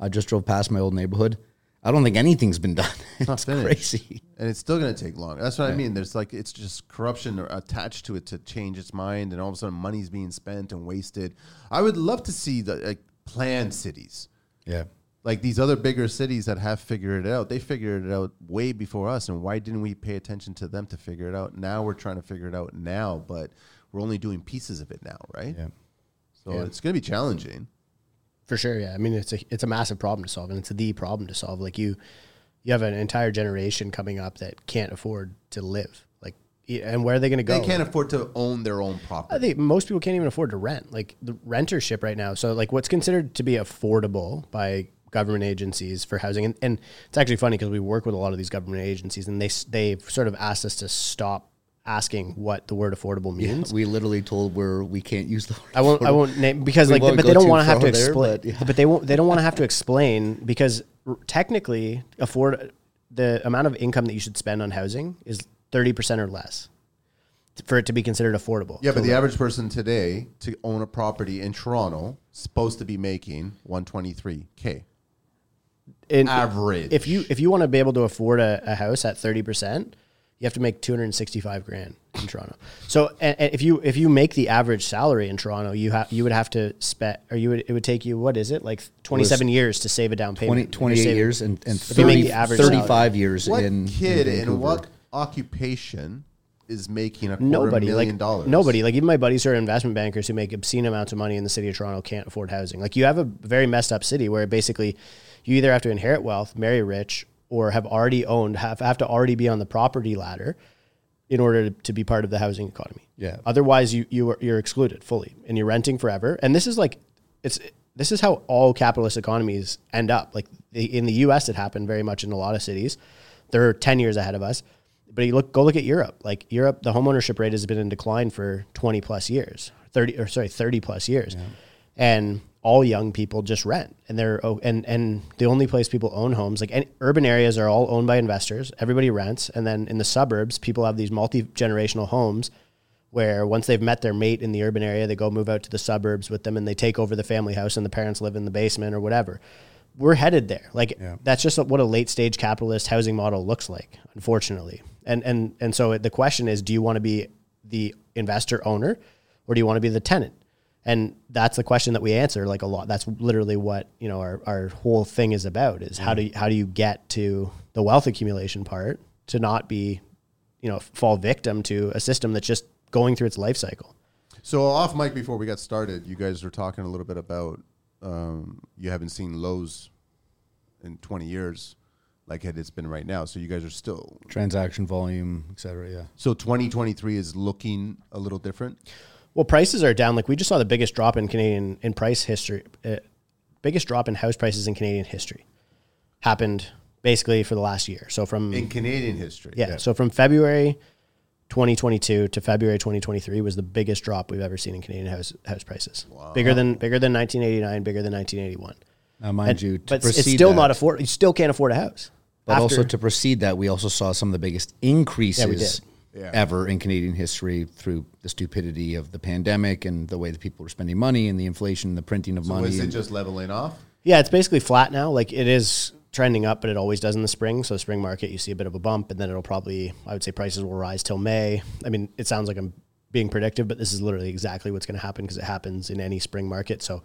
I just drove past my old neighborhood. I don't think anything's been done. It's, not finished. crazy. and it's still going to take long. That's what I mean. There's like it's just corruption attached to it to change its mind, and all of a sudden money's being spent and wasted. I would love to see the like planned cities, Yeah. Like these other bigger cities that have figured it out. They figured it out way before us, and why didn't we pay attention to them to figure it out? Now we're trying to figure it out now, but we're only doing pieces of it now, right? Yeah. So it's going to be challenging. For sure, yeah. I mean, it's a it's a massive problem to solve, and it's the problem to solve. Like you, you have an entire generation coming up that can't afford to live. Like, and where are they going to go? They can't afford to own their own property. I think most people can't even afford to rent. Like the rentership right now. So like what's considered to be affordable by government agencies for housing, and, and it's actually funny because we work with a lot of these government agencies, and they they've sort of asked us to stop asking what the word affordable means. We literally told where we can't use the. I won't. I won't name because We like, won't but they don't want to have to explain. but, yeah. But they won't. They don't want to have to explain because r- technically, afford the amount of income that you should spend on housing is thirty percent or less for it to be considered affordable. Yeah, but the average person today to own a property in Toronto supposed to be making 123k In- average. if you if you want to be able to afford a, a house at thirty percent, you have to make two hundred and sixty five grand in Toronto. So and, and if you if you make the average salary in Toronto, you have you would have to spend or you would it would take you what is it like twenty seven years to save a down 20, payment. 28 saving- years and, and If you make 30, the average 35 salary. years what in kid in in, what occupation is making a quarter nobody million like dollars? nobody like even my buddies who are investment bankers who make obscene amounts of money in the city of Toronto can't afford housing. Like you have a very messed up city where basically you either have to inherit wealth, marry rich, or have already owned have have to already be on the property ladder in order to, to be part of the housing economy. Yeah. Otherwise, you you are, you're excluded fully, and you're renting forever. And this is like it's this is how all capitalist economies end up. Like the, in the U.S., it happened very much in a lot of cities. They're ten years ahead of us. But you look, go look at Europe. Like Europe, the homeownership rate has been in decline for twenty plus years, thirty or sorry, thirty plus years, and all young people just rent, and they're oh, and and the only place people own homes, like any, urban areas, are all owned by investors. Everybody rents, and then in the suburbs, people have these multi generational homes where once they've met their mate in the urban area, they go move out to the suburbs with them and they take over the family house and the parents live in the basement or whatever. We're headed there. Like that's just what a late stage capitalist housing model looks like, unfortunately. And and and so the question is, do you want to be the investor owner or do you want to be the tenant? And that's the question that we answer like a lot. That's literally what, you know, our, our whole thing is about is how do you, how do you get to the wealth accumulation part to not be you know fall victim to a system that's just going through its life cycle. So off mic before we got started, you guys were talking a little bit about um, you haven't seen lows in 20 years like it- it's been right now. So you guys are still transaction volume, et cetera. Yeah. so 2023 is looking a little different. Well, prices are down. Like we just saw the biggest drop in Canadian in price history, uh, biggest drop in house prices in Canadian history, happened basically for the last year. So from in Canadian history. yeah, so from February 2022 to February 2023 was the biggest drop we've ever seen in Canadian house house prices. Bigger than bigger than 1989, bigger than 1981. Now, mind And- you, to but it's still that, not afford. You still can't afford a house. But also to precede that, we also saw some of the biggest increases Yeah. Ever in Canadian history through the stupidity of the pandemic and the way that people were spending money and the inflation, the printing of So money. is it and- just leveling off? Yeah, it's basically flat now. Like it is trending up, but it always does in the spring. So the spring market, you see a bit of a bump, and then it'll probably, I would say, prices will rise till May. I mean, it sounds like I'm being predictive, but this is literally exactly what's going to happen because it happens in any spring market. So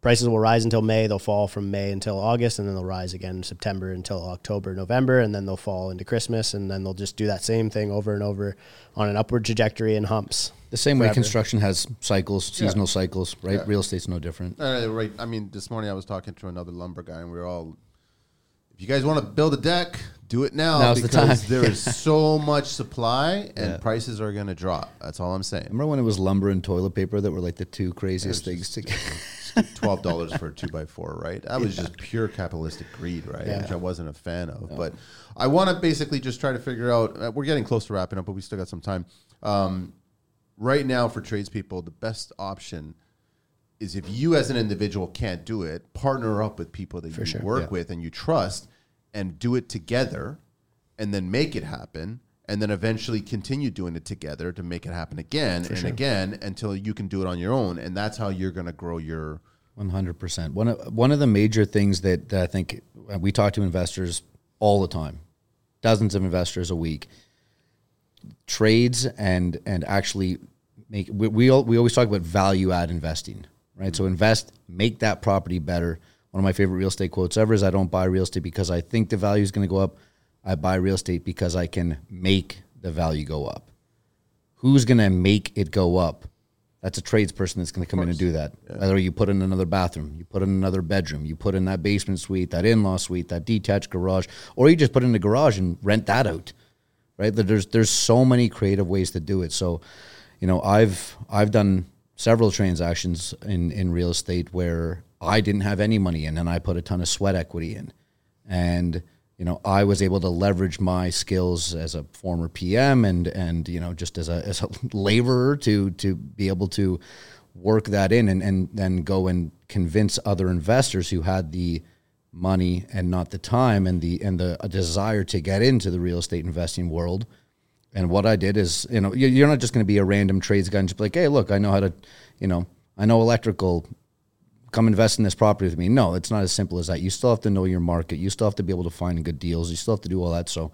prices will rise until May. They'll fall from May until August, and then they'll rise again in September until October, November, and then they'll fall into Christmas, and then they'll just do that same thing over and over on an upward trajectory and humps. the same way construction has cycles, seasonal cycles, right? Yeah. Real estate's no different. Uh, right. I mean, this morning I was talking to another lumber guy, and we were all, if you guys want to build a deck, do it now Now's the because time. there is so much supply and Yeah. prices are going to drop. That's all I'm saying. Remember when it was lumber and toilet paper that were like the two craziest things was to get? twelve dollars for a two by four, right? That was just pure capitalistic greed, right? Yeah. Which I wasn't a fan of. But I want to basically just try to figure out. Uh, we're getting close to wrapping up, but we still got some time. Um, right now, for tradespeople, the best option is if you as an individual can't do it, partner up with people that you sure. work Yeah. with and you trust, and do it together, and then make it happen. And then eventually continue doing it together to make it happen again and again until you can do it on your own. And that's how you're going to grow your. One hundred percent. One of one of the major things that, that I think uh, we talk to investors all the time, dozens of investors a week, trades and and actually make. We we, al- we always talk about value add investing, right? So invest, make that property better. One of my favorite real estate quotes ever is, "I don't buy real estate because I think the value is going to go up. I buy real estate because I can make the value go up." Who's going to make it go up? That's a tradesperson that's going to come in and do that. Whether you put in another bathroom, you put in another bedroom, you put in that basement suite, that in-law suite, that detached garage, or you just put in a garage and rent that out, right? There's there's so many creative ways to do it. So, you know, I've I've done several transactions in in real estate where I didn't have any money in, and I put a ton of sweat equity in, and you know I was able to leverage my skills as a former PM and and you know just as a as a laborer to to be able to work that in and and then go and convince other investors who had the money and not the time and the and the desire to get into the real estate investing world. And what I did is, you know, you- you're not just going to be a random trades guy and just be like, hey, look, I know how to, you know, I know electrical. Come invest in this property with me. No, it's not as simple as that. You still have to know your market. You still have to be able to find good deals. You still have to do all that. So,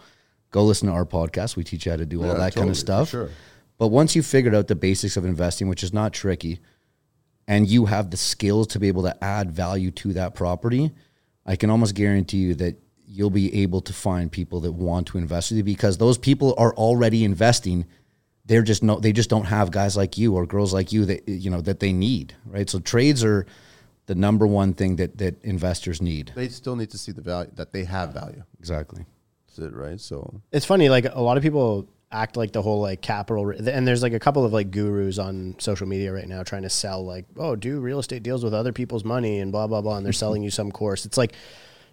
go listen to our podcast. We teach you how to do all Yeah, that kind of stuff. sure. But once you've figured out the basics of investing, which is not tricky, and you have the skills to be able to add value to that property, I can almost guarantee you that you'll be able to find people that want to invest with you because those people are already investing. They're just no, they just don't have guys like you or girls like you that you know that they need, right? So trades are the number one thing that that investors need. They still need to see the value that they have value. Exactly. That's it, right? So It's funny, like a lot of people act like the whole like capital, and there's like a couple of like gurus on social media right now trying to sell like, oh, do real estate deals with other people's money and blah blah blah, and they're selling you some course. It's like,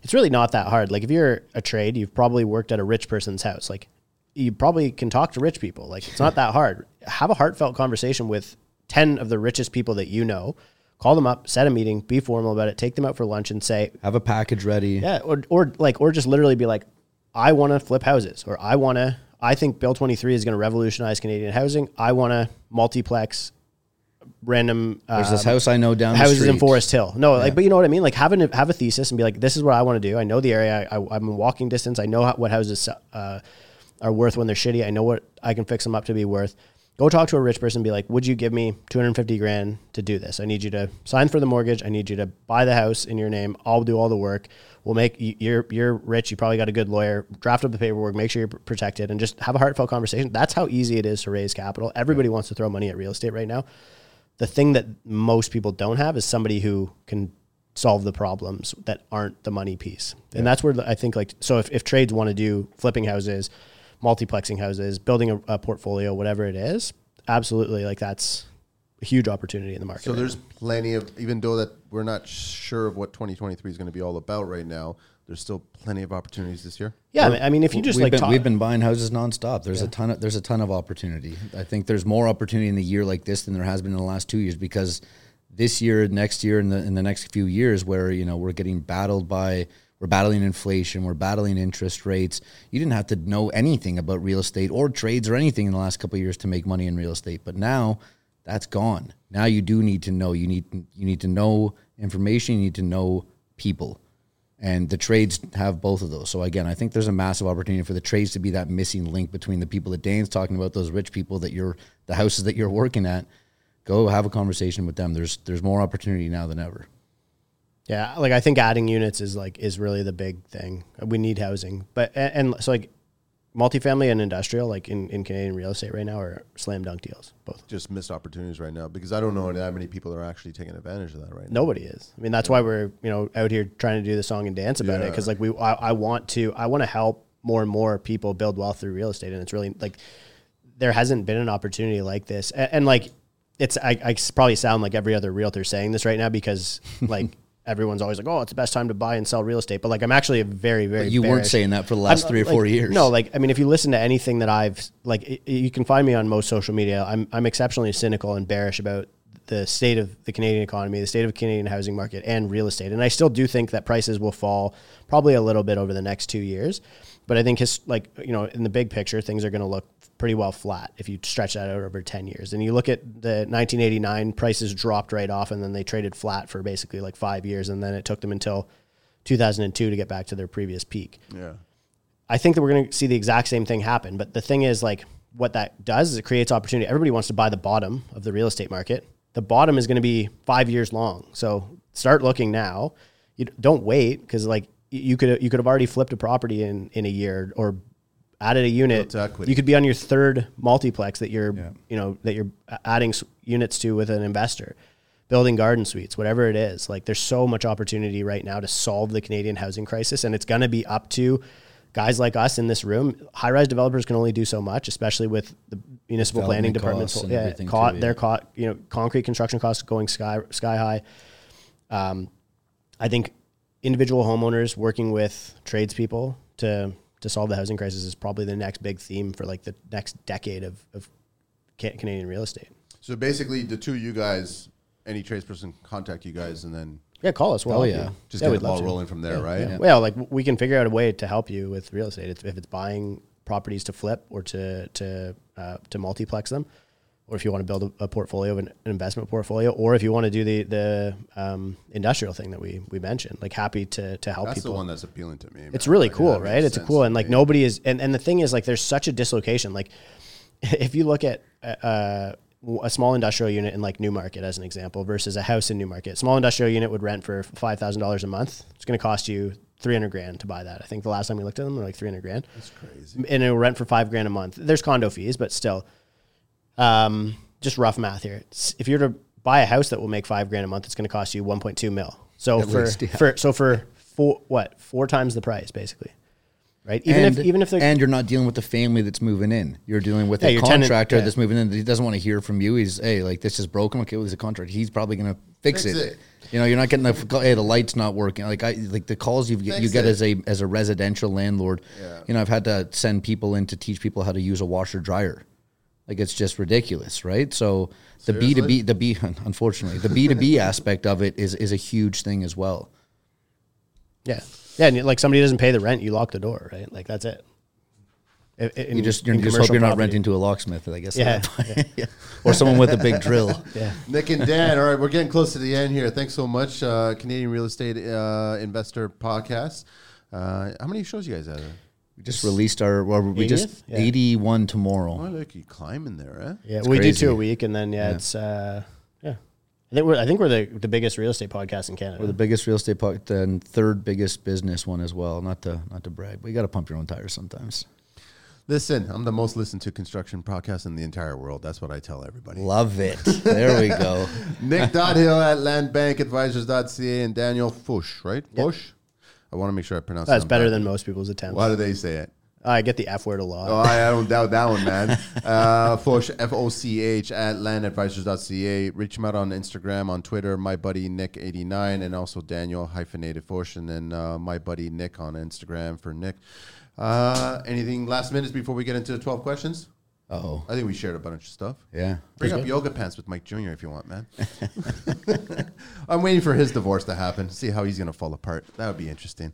it's really not that hard. Like if you're a trade, you've probably worked at a rich person's house. Like you probably can talk to rich people. Like it's not that hard. Have a heartfelt conversation with ten of the richest people that you know. Call them up, set a meeting, be formal about it, take them out for lunch, and say, Have a package ready. yeah, or or like or just literally be like, I want to flip houses, or I want to. I think Bill twenty three is going to revolutionize Canadian housing. I want to multiplex random There's uh, this house I know down houses in. Forest Hill. No, like, but you know what I mean. Like have a have a thesis and be like, this is what I want to do. I know the area. I, I'm in walking distance. I know how, what houses uh, are worth when they're shitty. I know what I can fix them up to be worth. Go talk to a rich person. And be like, would you give me 250 grand to do this? I need you to sign for the mortgage. I need you to buy the house in your name. I'll do all the work. We'll make you- you're you're rich. You probably got a good lawyer. Draft up the paperwork. Make sure you're pr- protected, and just have a heartfelt conversation. That's how easy it is to raise capital. Everybody wants to throw money at real estate right now the thing that most people don't have is somebody who can solve the problems that aren't the money piece. And that's where I think like so if, if trades want to do flipping houses, multiplexing houses, building a, a portfolio, whatever it is, absolutely like that's a huge opportunity in the market. So right there's now. plenty of, even though that we're not sure of what 2023 is going to be all about right now, there's still plenty of opportunities this year. yeah. I mean- I mean, if you just we've like been, talk, we've been buying houses nonstop. There's a ton of there's a ton of opportunity. I think there's more opportunity in a year like this than there has been in the last two years because this year, next year, and the in the next few years, where you know we're getting battled by we're battling inflation, we're battling interest rates. You didn't have to know anything about real estate or trades or anything in the last couple of years to make money in real estate, but now that's gone. Now you do need to know. You need you need to know information. You need to know people and the trades have both of those. So again, I think there's a massive opportunity for the trades to be that missing link between the people that Dane's talking about, those rich people that you're, the houses that you're working at. Go have a conversation with them. There's there's more opportunity now than ever. Yeah, like I think adding units is like is really the big thing. We need housing, but and, and so like multifamily and industrial, like in, in Canadian real estate right now, are slam dunk deals. Both Just missed opportunities right now because I don't know that many people are actually taking advantage of that right now. nobody is. I mean, that's why we're you know out here trying to do the song and dance about it because like we I, I want to I want to help more and more people build wealth through real estate, and it's really like there hasn't been an opportunity like this, and, and like it's I, I probably sound like every other realtor saying this right now because like. Everyone's always like, "Oh, it's the best time to buy and sell real estate," but like, I'm actually a very, very. you weren't saying that for the last I'm- three or like, four years. No, like I mean, if you listen to anything that I've like, i- you can find me on most social media. I'm I'm exceptionally cynical and bearish about the the state of the Canadian economy, the state of Canadian housing market, and real estate. And I still do think that prices will fall probably a little bit over the next two years. But I think his like you know in the big picture, things are going to look pretty well flat if you stretch that out over ten years. And you look at the 1989 prices dropped right off, and then they traded flat for basically like five years, and then it took them until 2002 to get back to their previous peak. Yeah. I think that we're going to see the exact same thing happen. But the thing is, like, what that does is it creates opportunity. Everybody wants to buy the bottom of the real estate market. The bottom is going to be five years long. So start looking now. You don't wait because, like, you could you could have already flipped a property in in a year or added a unit. You could be on your third multiplex that you're you know that you're adding units to with an investor building garden suites, whatever it is. Like there's so much opportunity right now to solve the Canadian housing crisis, and it's going to be up to guys like us in this room. High rise developers can only do so much, especially with the municipal planning departments. Yeah, co- too, yeah. their co- you know concrete construction costs going sky sky high. Um, I think individual homeowners working with tradespeople to to solve the housing crisis is probably the next big theme for like the next decade of, of Ca- Canadian real estate. So basically, the two of you guys, any tradesperson, contact you guys, and then Yeah, call us. We'll Oh, yeah. you. just Yeah, get the ball rolling from there, right? Yeah. Well, like we can figure out a way to help you with real estate. If it's buying properties to flip or to to uh, to multiplex them, or if you want to build a, a portfolio of an, an investment portfolio, or if you want to do the the um, industrial thing that we we mentioned. Like happy to to help That's people. That's the one that's appealing to me. It's really Like, cool, right? It's cool, and like nobody is, and, and the thing is, like, there's such a dislocation. Like, if you look at uh, a small industrial unit in like Newmarket as an example versus a house in Newmarket, a small industrial unit would rent for five thousand dollars a month. It's going to cost you three hundred grand to buy that. I think the last time we looked at them, they're like three hundred grand. That's crazy. And it'll rent for five grand a month. There's condo fees, but still, um, just rough math here. It's- If you're to buy a house that will make five grand a month, it's going to cost you one point two mil. So At for least, yeah. for so for four what four times the price basically, right? Even and, if even if the and you're not dealing with the family that's moving in. You're dealing with Yeah, a your tenant- contractor yeah. that's moving in. He doesn't want to hear from you. He's hey, like this is broken. Okay, well, he's a contractor. He's probably gonna fix, Fix it. it. You know, you're not getting the hey, the light's not working. Like I like the calls you get, you get it. as a as a residential landlord. Yeah. You know, I've had to send people in to teach people how to use a washer dryer. Like it's just ridiculous, right? So the B two B, the B, unfortunately, the B two B aspect of it is is a huge thing as well. yeah yeah and like somebody doesn't pay the rent, you lock the door, right? Like that's it. I- I- You just you in just hope you're not property. renting to a locksmith, I guess. Yeah, Yeah. or someone with a big drill. Yeah. Nick and Dan, all right, we're getting close to the end here. Thanks so much, uh, Canadian Real Estate uh, Investor Podcast. Uh, how many shows you guys have? We just released our. Well, we 80th? just Yeah. 81 Oh, tomorrow. look, you climbing there, eh? Yeah, It's we crazy. do two a week, and then yeah, it's uh, yeah. I think we're I think we're the, the biggest real estate podcast in Canada. We're the biggest real estate, podcast and third biggest business one as well. Not to not to brag, but you got to pump your own tires sometimes. Listen, I'm the most listened to construction podcast in the entire world. That's what I tell everybody. Love it. There we go. Nick.Hill at landbankadvisors.ca and Daniel Fush, right? Fush? I want to make sure I pronounce that. That's better than most people's attempts. Why do they say it? I get the F word a lot. Oh, I, I don't doubt that one, man. Uh, Foch, F O C H, at landadvisors.ca. Reach him out on Instagram, on Twitter, my buddy Nick89, and also Daniel hyphenated Foch, and then uh, my buddy Nick on Instagram for Nick. Uh, anything last minutes before we get into the 12 questions? Oh, I think we shared a bunch of stuff. yeah. Bring up yoga pants with Mike Jr. if you want, man. I'm waiting for his divorce to happen. See how he's gonna fall apart. That would be interesting.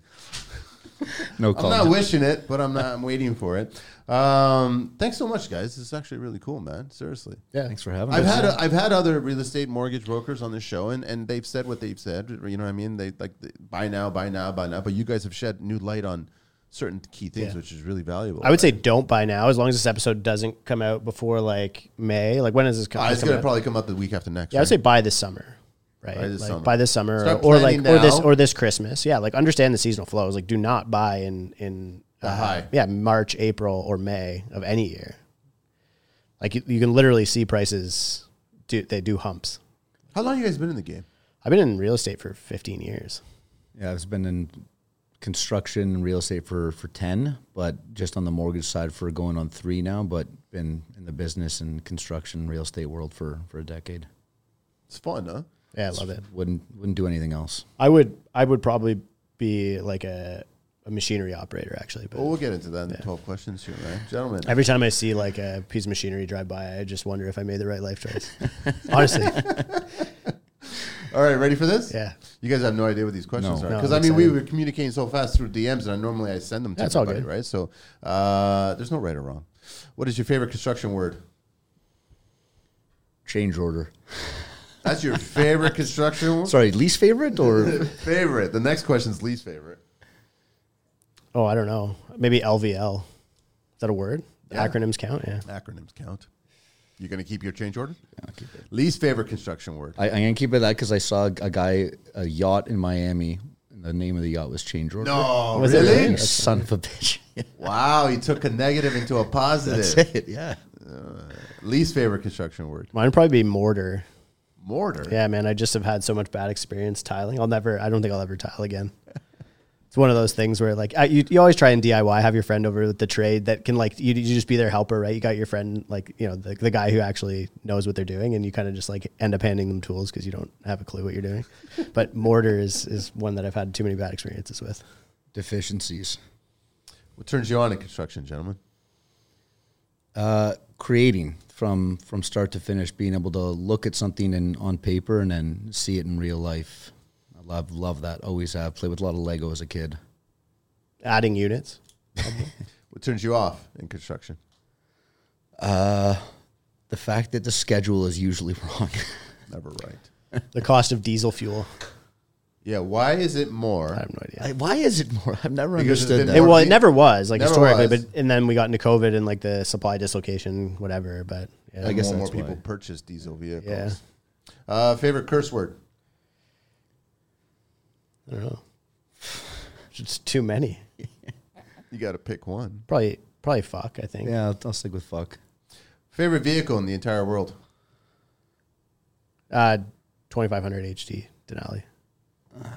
No I'm not wishing it, but I'm not. I'm waiting for it. Um, thanks so much, guys. This is actually really cool, man. Seriously. yeah, Thanks for having I've us. had I've had other real estate mortgage brokers on the show, and, and they've said what they've said. You know what I mean? They like buy now, buy now, buy now. But you guys have shed new light on certain key things, Yeah. which is really valuable. I would say don't buy now as long as this episode doesn't come out before like May. Like when is this Uh, coming? it's gonna probably come out the week after next. Yeah, I would say right? buy this summer, right? Buy this like summer. buy this summer, Start or, or like planning or this now. or this Christmas. Yeah, like understand the seasonal flows. Like do not buy in in uh, high. Yeah, March, April, or May of any year. Like you, you can literally see prices do they do humps. How long you guys been in the game? I've been in real estate for 15 years. Yeah, I've been in construction and real estate for for ten, but just on the mortgage side for going on three now. But been in the business and construction real estate world for for a decade. It's fun, huh? Yeah, I love it. Wouldn't wouldn't do anything else. I would I would probably be like a a machinery operator actually. But Well, we'll get into that in the 12 questions here, right? Gentlemen. every time I see like a piece of machinery drive by, I just wonder if I made the right life choice. Honestly, All right, ready for this? yeah. You guys have no idea what these questions No. are No, because I I'm mean we excited. were communicating so fast through DMs, and I normally I send them to That's all everybody, good. right? So uh, there's no right or wrong. What is your favorite construction word? Change order. That's your favorite construction word. Sorry, least favorite or favorite. The next question's least favorite. Oh, I don't know. Maybe LVL. Is that a word? Yeah. Acronyms count. Yeah. Acronyms count. You gonna keep your change order? Least favorite construction word. I, I'm gonna keep it that because I saw a guy a yacht in Miami. And the name of the yacht was Change Order. No, Was it really? really? son of a bitch. Wow, he took a negative into a positive. That's it. Yeah. Uh, Least favorite construction word. Mine would probably be mortar. Mortar. Yeah, man. I just have had so much bad experience tiling. I'll never. I don't think I'll ever tile again. It's one of those things where like you, you always try and DIY. Have your friend over with the trade that can like you, you just be their helper, right? You got your friend like you know the, the guy who actually knows what they're doing, and you kind of just like end up handing them tools because you don't have a clue what you're doing. but mortar is is one that I've had too many bad experiences with. Deficiencies. What turns you on in construction, gentlemen? Uh, creating from from start to finish, being able to look at something in, on paper and then see it in real life. I love love that. Always have. Played with a lot of Lego as a kid. Adding units. What turns you off in construction? Uh, the fact that the schedule is usually wrong. Never right. The cost of diesel fuel. Yeah, why is it more? I have no idea. I- why is it more? I've never Because it's understood been that. It, well, it never was like Never historically, was. but and then we got into COVID and like the supply dislocation, whatever. But yeah. I guess more and more that's people why. purchase diesel vehicles. Yeah. Uh, favorite curse word? I don't know. It's too many. You got to pick one. Probably, probably fuck. I think. yeah, I'll, I'll stick with fuck. Favorite vehicle in the entire world? Uh, 2500 HD Denali.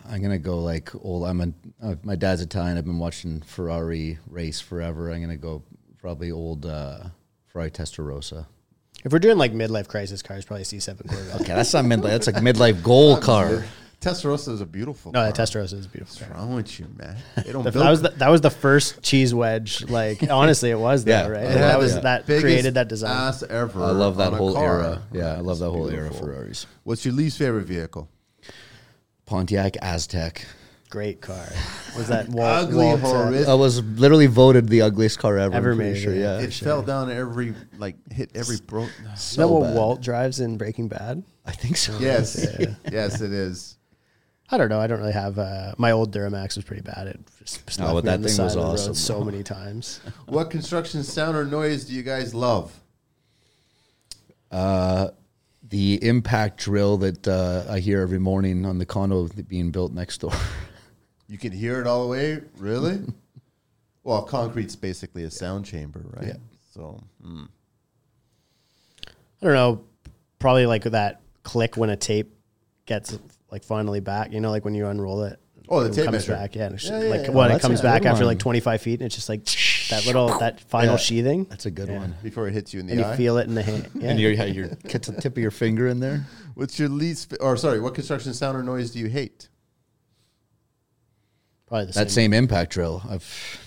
I'm gonna go like old. I'm a uh, my dad's Italian. I've been watching Ferrari race forever. I'm gonna go probably old uh, Ferrari Testarossa. If we're doing like midlife crisis cars, probably C7 Corvette. Okay, that's not midlife. That's like midlife goal car. Testarossa is a beautiful. No, car. that Testarossa is a beautiful. What's car. wrong with you, man? They don't The- build that was the, that was the first cheese wedge. Like honestly, it was Yeah. though, right? It And had that was the that biggest created that design. Ass ever. I love that whole car. era. Yeah, I love It's that whole era. Ferraris. What's your least favorite vehicle? Pontiac Aztek. Great car. Was that Walt? Ugly, Walt, horrific. I was literally voted the ugliest car ever. Ever made, sure. yeah. Yeah, it fell down every like hit every broke. Is that what bad. Walt drives in Breaking Bad? I think so. Yes, yes, it is. I don't know. I don't really have. Uh, my old Duramax was pretty bad. It just just No, but that on the thing side was of the road awesome. so many times. What construction sound or noise do you guys love? Uh, the impact drill that uh, I hear every morning on the condo being built next door. You can hear it all the way. Really? well, concrete's basically a sound chamber, right? Yeah. So mm. I don't know. Probably like that click when a tape gets like finally back. You know, like when you unroll it. Oh, the it tape comes measure. back. Yeah, and it's Yeah, just yeah, like yeah. when Oh, it that's comes a back good after one. like 25 feet, and it's just like that little that final Yeah. sheathing, That's a good Yeah. one. before it hits you in the and you feel it in the hand. Yeah. And you're, yeah, you're the tip of your finger in there. What's your least? Or sorry, what construction sound or noise do you hate? Probably the That same. same impact drill. I've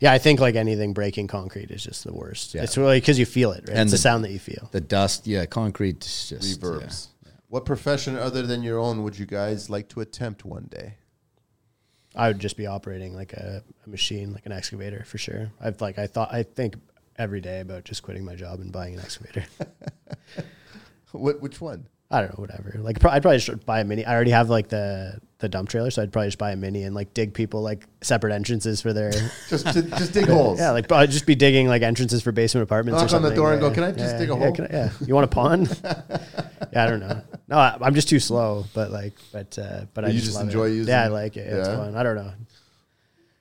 Yeah, I think like anything breaking concrete is just the worst. Yeah. It's really because you feel it. Right? And it's the, the- sound that you feel. the dust. Yeah, concrete is just Reverbs. What profession other than your own would you guys like to attempt one day? I would just be operating like a, a machine, like an excavator for sure. I've like I thought I think every day about just quitting my job and buying an excavator. What? Which one? I don't know, whatever. Like I'd probably just buy a mini. I already have like the the dump trailer, so I'd probably just buy a mini and like dig people like separate entrances for their. Just to, just dig holes. yeah, like I'd just be digging like entrances for basement apartments. Knock or on the something. door and go, "Can I just yeah, dig a yeah, hole?" I- yeah, you want a pond? yeah, I don't know. No, I, I'm just too slow. But like, but uh, but I you just, just enjoy it. using Yeah, I like it. It's Yeah? fun. I don't know.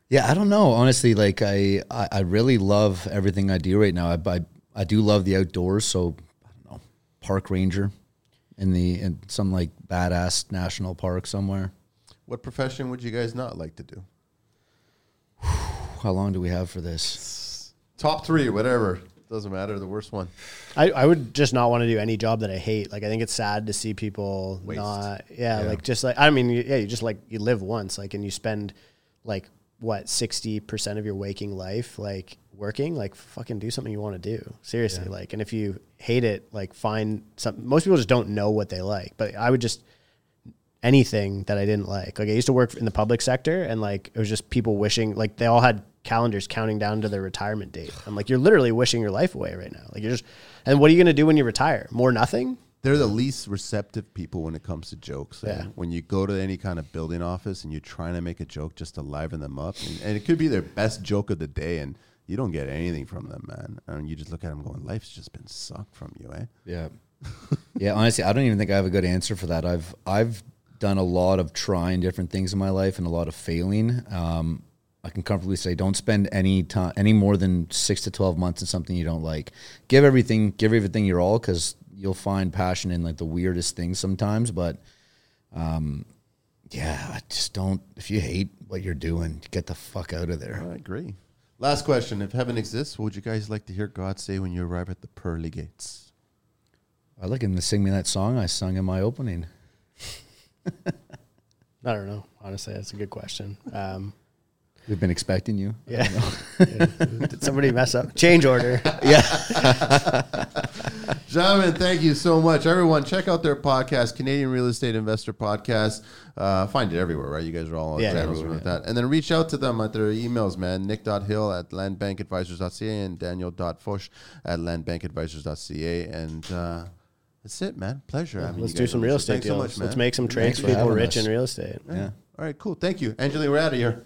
Yeah, I don't know. Honestly, like I, I, I really love everything I do right now. I, I, I do love the outdoors. So I don't know, park ranger in the in some like badass national park somewhere. What profession would you guys not like to do? How long do we have for this? Top three, whatever. Doesn't matter. The worst one. I, I would just not want to do any job that I hate. Like I think it's sad to see people Waste. not yeah, Yeah. like just like I mean yeah, you just like you live once like and you spend like what sixty percent of your waking life, like working, like fucking do something you want to do. Seriously, like, and if you hate it, like find some. Most people just don't know what they like, but I would just anything that I didn't like. Like I used to work in the public sector, and like it was just people wishing, like they all had calendars counting down to their retirement date. I'm like, you're literally wishing your life away right now. Like you're just, and what are you gonna do when you retire? More nothing. They're the least receptive people when it comes to jokes. eh? Yeah. When you go to any kind of building office and you're trying to make a joke just to liven them up, and, and it could be their best joke of the day, and you don't get anything from them, man. And you just look at them going, "Life's just been sucked from you, eh?" Yeah. yeah, honestly, I don't even think I have a good answer for that. I've I've done a lot of trying different things in my life and a lot of failing. Um, I can comfortably say don't spend any time any more than six to twelve months in something you don't like. Give everything, give everything your all, because you'll find passion in like the weirdest things sometimes. But um, yeah, I just don't. If you hate what you're doing, get the fuck out of there. I agree. Last question: If heaven exists, what would you guys like to hear God say when you arrive at the pearly gates? I'd like him to sing me that song I sung in my opening. I don't know. Honestly, that's a good question. Um, We've been expecting you. yeah. Yeah. Did somebody mess up? Change order. Yeah. Gentlemen, thank you so much. Everyone, check out their podcast, Canadian Real Estate Investor Podcast. Uh, find it everywhere, right? You guys are all on Yeah, channels everywhere, with that. And then reach out to them at their emails, man. Nick.hill at landbankadvisors.ca and Daniel.fush at landbankadvisors.ca. And uh, that's it, man. Pleasure. having you. Let's do some real estate Thanks so much, man. Let's make some Thanks People rich us. in real estate. Yeah. All right, cool. Thank you. Angeline, we're out of here.